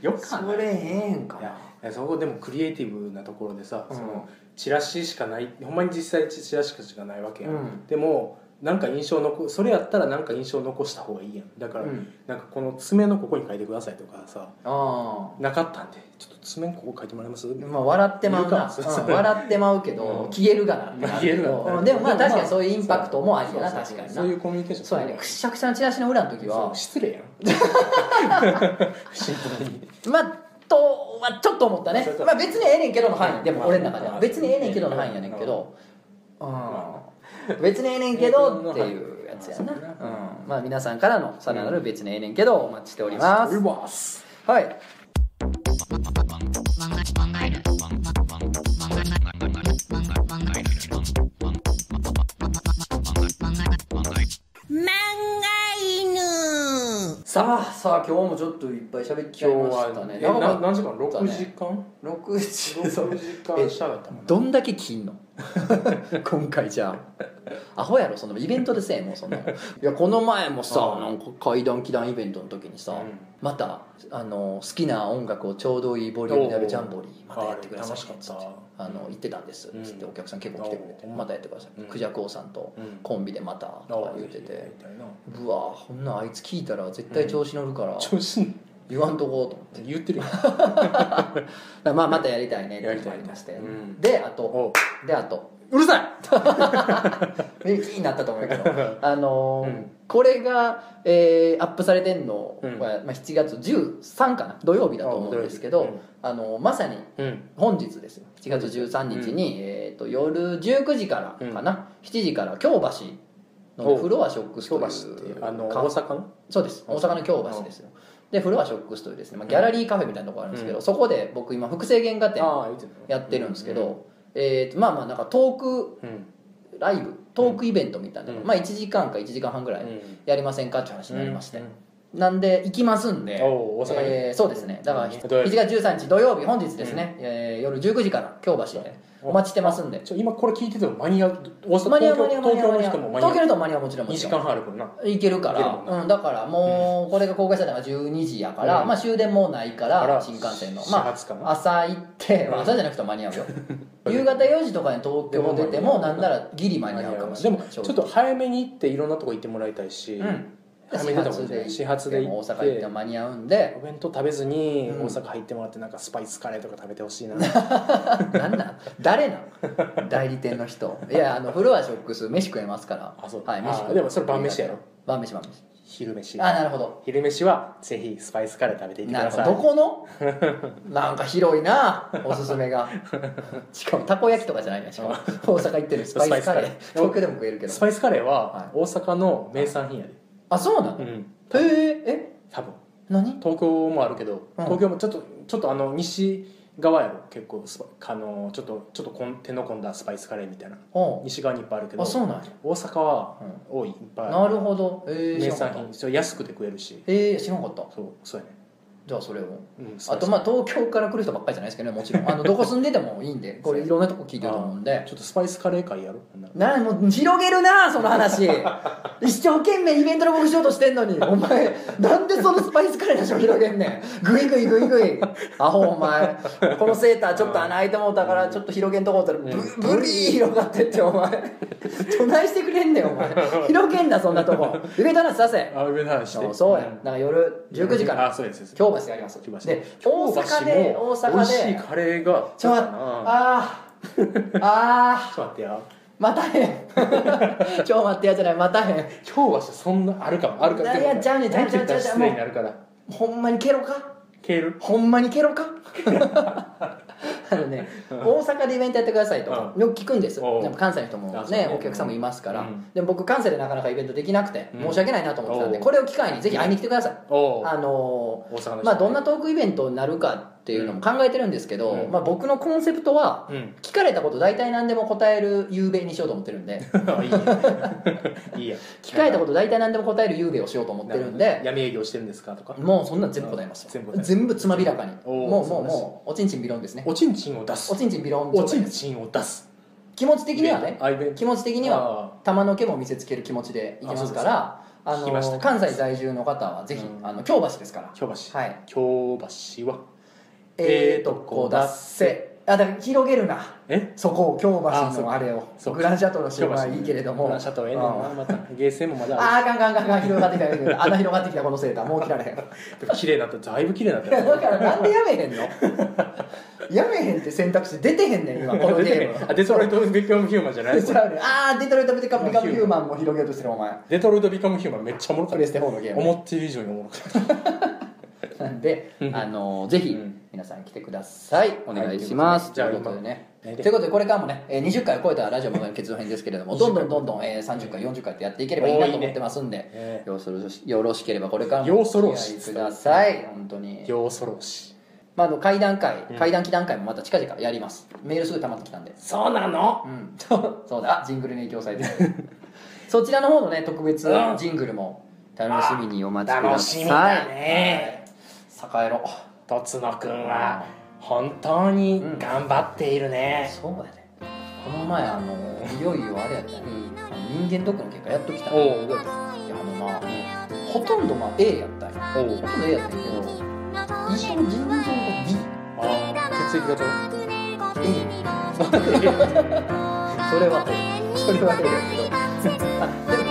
よくそれええんかな？いやそこでもクリエイティブなところでさ、うん。そのチラシしかないほんまに実際チラシしかないわけやん、うん。でもなんか印象残それやったらなんか印象残した方がいいやん。だから、うん。なんかこの爪のここに書いてくださいとかさあなかったんでちょっと爪ここ書いてもらえます？あまあ笑ってまうな。言うん笑ってまうけどうん。消えるがな消えるがでもまあ確かにそういうインパクトもありやなそう確かにそういうなコミュニケーションそうやね。くしゃくしゃのチラシの裏の時は。失礼やん。シンプルに。まあとはちょっと思ったね。まあ別にええねんけどの範囲。でもまあ俺の中では。別にええねんけどの範囲やねんけど。うん。別にええねんけどっていうやつやな。そうん。まあ皆さんからのさらなる別にええねんけどお待ちしております。はいさあさあ今日もちょっといっぱい喋っちゃいましたね。えな長か何時間？った6ね時間？6時。6時間しゃべったもんなどんだけ切んの？今回じゃあ。アホやろそのイベントでせえもうそんないやこの前もさうん。なんか怪談祈談イベントの時にさ、うん。またあの好きな音楽をちょうどいいボリュームでやるジャンボリーまたやってくださいあれ楽しかったあの言ってたんですうん。つってお客さん結構来てくれてうんまたやってください。うん。クジャク王さんとうん。コンビでまたとか言ってて。うわほんなんあいつ聞いたら絶対調子乗るから調子に言わんとこうと思って。言ってる まあまたやりたいねってやりたいありましたよねうん。であとおであと。うるさい。え気になったと思うけど。あのーうん。これが、えーアップされてんのは、うん。まあ、7月13かな？土曜日だと思うんですけどあ土曜日。あのまさにうん。本日ですよ7月13日に、えー、と夜19時からかな、7時から京橋のおフロアショックスと京いう橋っていうあのか大阪？のそうです。大阪。の京橋ですよ。でフロアショックスというですね、まあ、ギャラリーカフェみたいなところあるんですけど、うん。そこで僕今複製原画展やってるんですけど、えー、とまあまあなんかトークうん。ライブトークイベントみたいなまあ1時間か1時間半ぐらいうん。やりませんかっていう話になりまして、うんなんで行きますんで大阪に。えーそうですね。だからうん。7月13日土曜日本日ですね、えー夜19時から京橋でお。待ちしてますんで。ちょ今これ聞いてても間に合う大阪間に合う東京間に合う間に合う東京の人も間東京のに合う。人も間に合うもちろんも2ちろん。時間半あるからな。いけるかいけるもんな。ら、うん、だからもうこれが公開されたのが12時やから、うん。まあ終電もないかからら新幹線の。始ま発かなあ朝行って、まあ朝じゃなくても間に合うよ。夕方4時とかに東京出てもなんならギリ間に合うかもしれない。ちょっと早めに行っていろんなとこ行ってもらいたいし、うん早めに出た方がいいんじゃない始発で行も大って阪行っても間に合うんで。お弁当食べずにうん。大阪入ってもらってなんかスパイスカレーとか食べてほしいな、なんなん？誰なん？代理店の人。いやあのフロアショックス飯食えますから。あそう。はい飯食でもそれ晩飯やろ？晩飯晩飯。昼飯。あなるほど。昼飯はぜひスパイスカレー食べていってください。ほど。どこの？なんか広いなおすすめが。しかもたこ焼きとかじゃないね。しかも大阪行ってるスパイスカレー。東京でも食えるけど。スパイスカレーはは大阪の名産品やで、あそうなの、へうん。ええ？多分。何？東京もあるけど、うん。東京もちょっとちょっとあの西側やろ。結構スパあのちょっとちょっとこん手の込んだスパイスカレーみたいな。西側にいっぱいあるけどあそうなんや。大阪は多いいっぱいある。なるほど。えー、名産品安くて食えるし。えー、知らんかった。そうそうやね、じゃあそれを。うん、あとまあ東京から来る人ばっかりじゃないですけどねもちろん。あのどこ住んでてもいいんで これいろんなとこ聞いてると思うんで。ちょっとスパイスカレー会やろなもう広げるなその話。一生懸命イベントの僕しようとしてんのに。お前なんでそのスパイスカレーの話を広げんねん。グイグイグイグイ。アホお前。このセーターちょっと穴開いてもうたからちょっと広げんとこうったらブブリー広がってってお前。どないしてくれんねんお前。広げんなそんなとこ。イベントの話させ。あ上の話して。そうや。なんか夜19時から。あそうですそうです京橋でやりますで大阪で大阪で。カレーがちょっとあーあちょっと待ってまたへん。今日待ってやじゃない。またへん。京橋そんなあるかもあるかも。いやいやちゃうねんちゃうちゃうちゃうちゃうほんまにケロか？ケほんまにケロか？あのね、大阪でイベントやってくださいと、うん。よく聞くんですやっぱ関西の人もねね。お客さん。もいますから、うん。でも僕関西でなかなかイベントできなくてうん。申し訳ないなと思ってたんで、これを機会にぜひ会いに来てください、おあのまあ、どんなトークイベントになるかっていうのも考えてるんですけど、うん。まあ、僕のコンセプトはうん。聞かれたこと大体何でも答える夕べにしようと思ってるんで。いいや。聞かれたこと大体何でも答える夕べをしようと思ってるんで闇営業してるんですかとか。もうそんなん全部答えますよ。全部全部つまびらかに。もうもうもうおちんちんビロンですね。おちんちんを出す。おちんちんビロンおちんちんを出す。気持ち的にはね気持ち的には玉の毛も見せつける気持ちでいきますからあの関西在住の方はぜひ、うん。あの京橋ですから。京橋。はい。京橋はえーとこだっせ。あだから広げるな。え？そこを京橋のあれを。グランシャトーの島はいいけれども。グランシャトーええねんな。うん。またゲーセンもまだああーあかんあかんあかんあかん。広がってきた穴広がってきたこのセーター。もう切られへん。るでも綺麗になっただいぶ綺麗になった だからなんでやめへんの？やめへんって選択肢出てへんねん今このゲーム。あ デトロイト・ビカム・ヒューマンじゃない？あーデトロイト・ビカム・ヒューマンも広げようとしてるお前。デトロイト・ビカム・ヒューマンめっちゃおもろかっプレステ4のゲーたム。思っている以上におもろかった。なんで、あのぜひうん皆さん来てください。お願いします、はいということでね。ということでこれからもね、えー20回を超えたラジオも結論編ですけれどもどんどんどんどん、えー30回40回ってやっていければいいなと思ってますんで、えよろしければこれからもおし付き合いください。本当に、ようそろしまあ、あの会談会うん。会談期談会もまた近々やります。メールすぐ溜まってきたんで。そうなの？うん。そうだ。あジングルに影響されて。る そちらの方のね特別うん。ジングルも楽しみにお待ちくだ楽さい。しみだね。はい。栄えろとつのくんは本当に頑張っているね。そうやで。この前あのいよいよあれやったね、人間ドックの結果やっときた。おう。いやあのな、ほとんどまあ A やったんや。おう。ほとんど A やったんやけど一緒に腎臓が B あー血液型？A それは A それは A やけど。あでも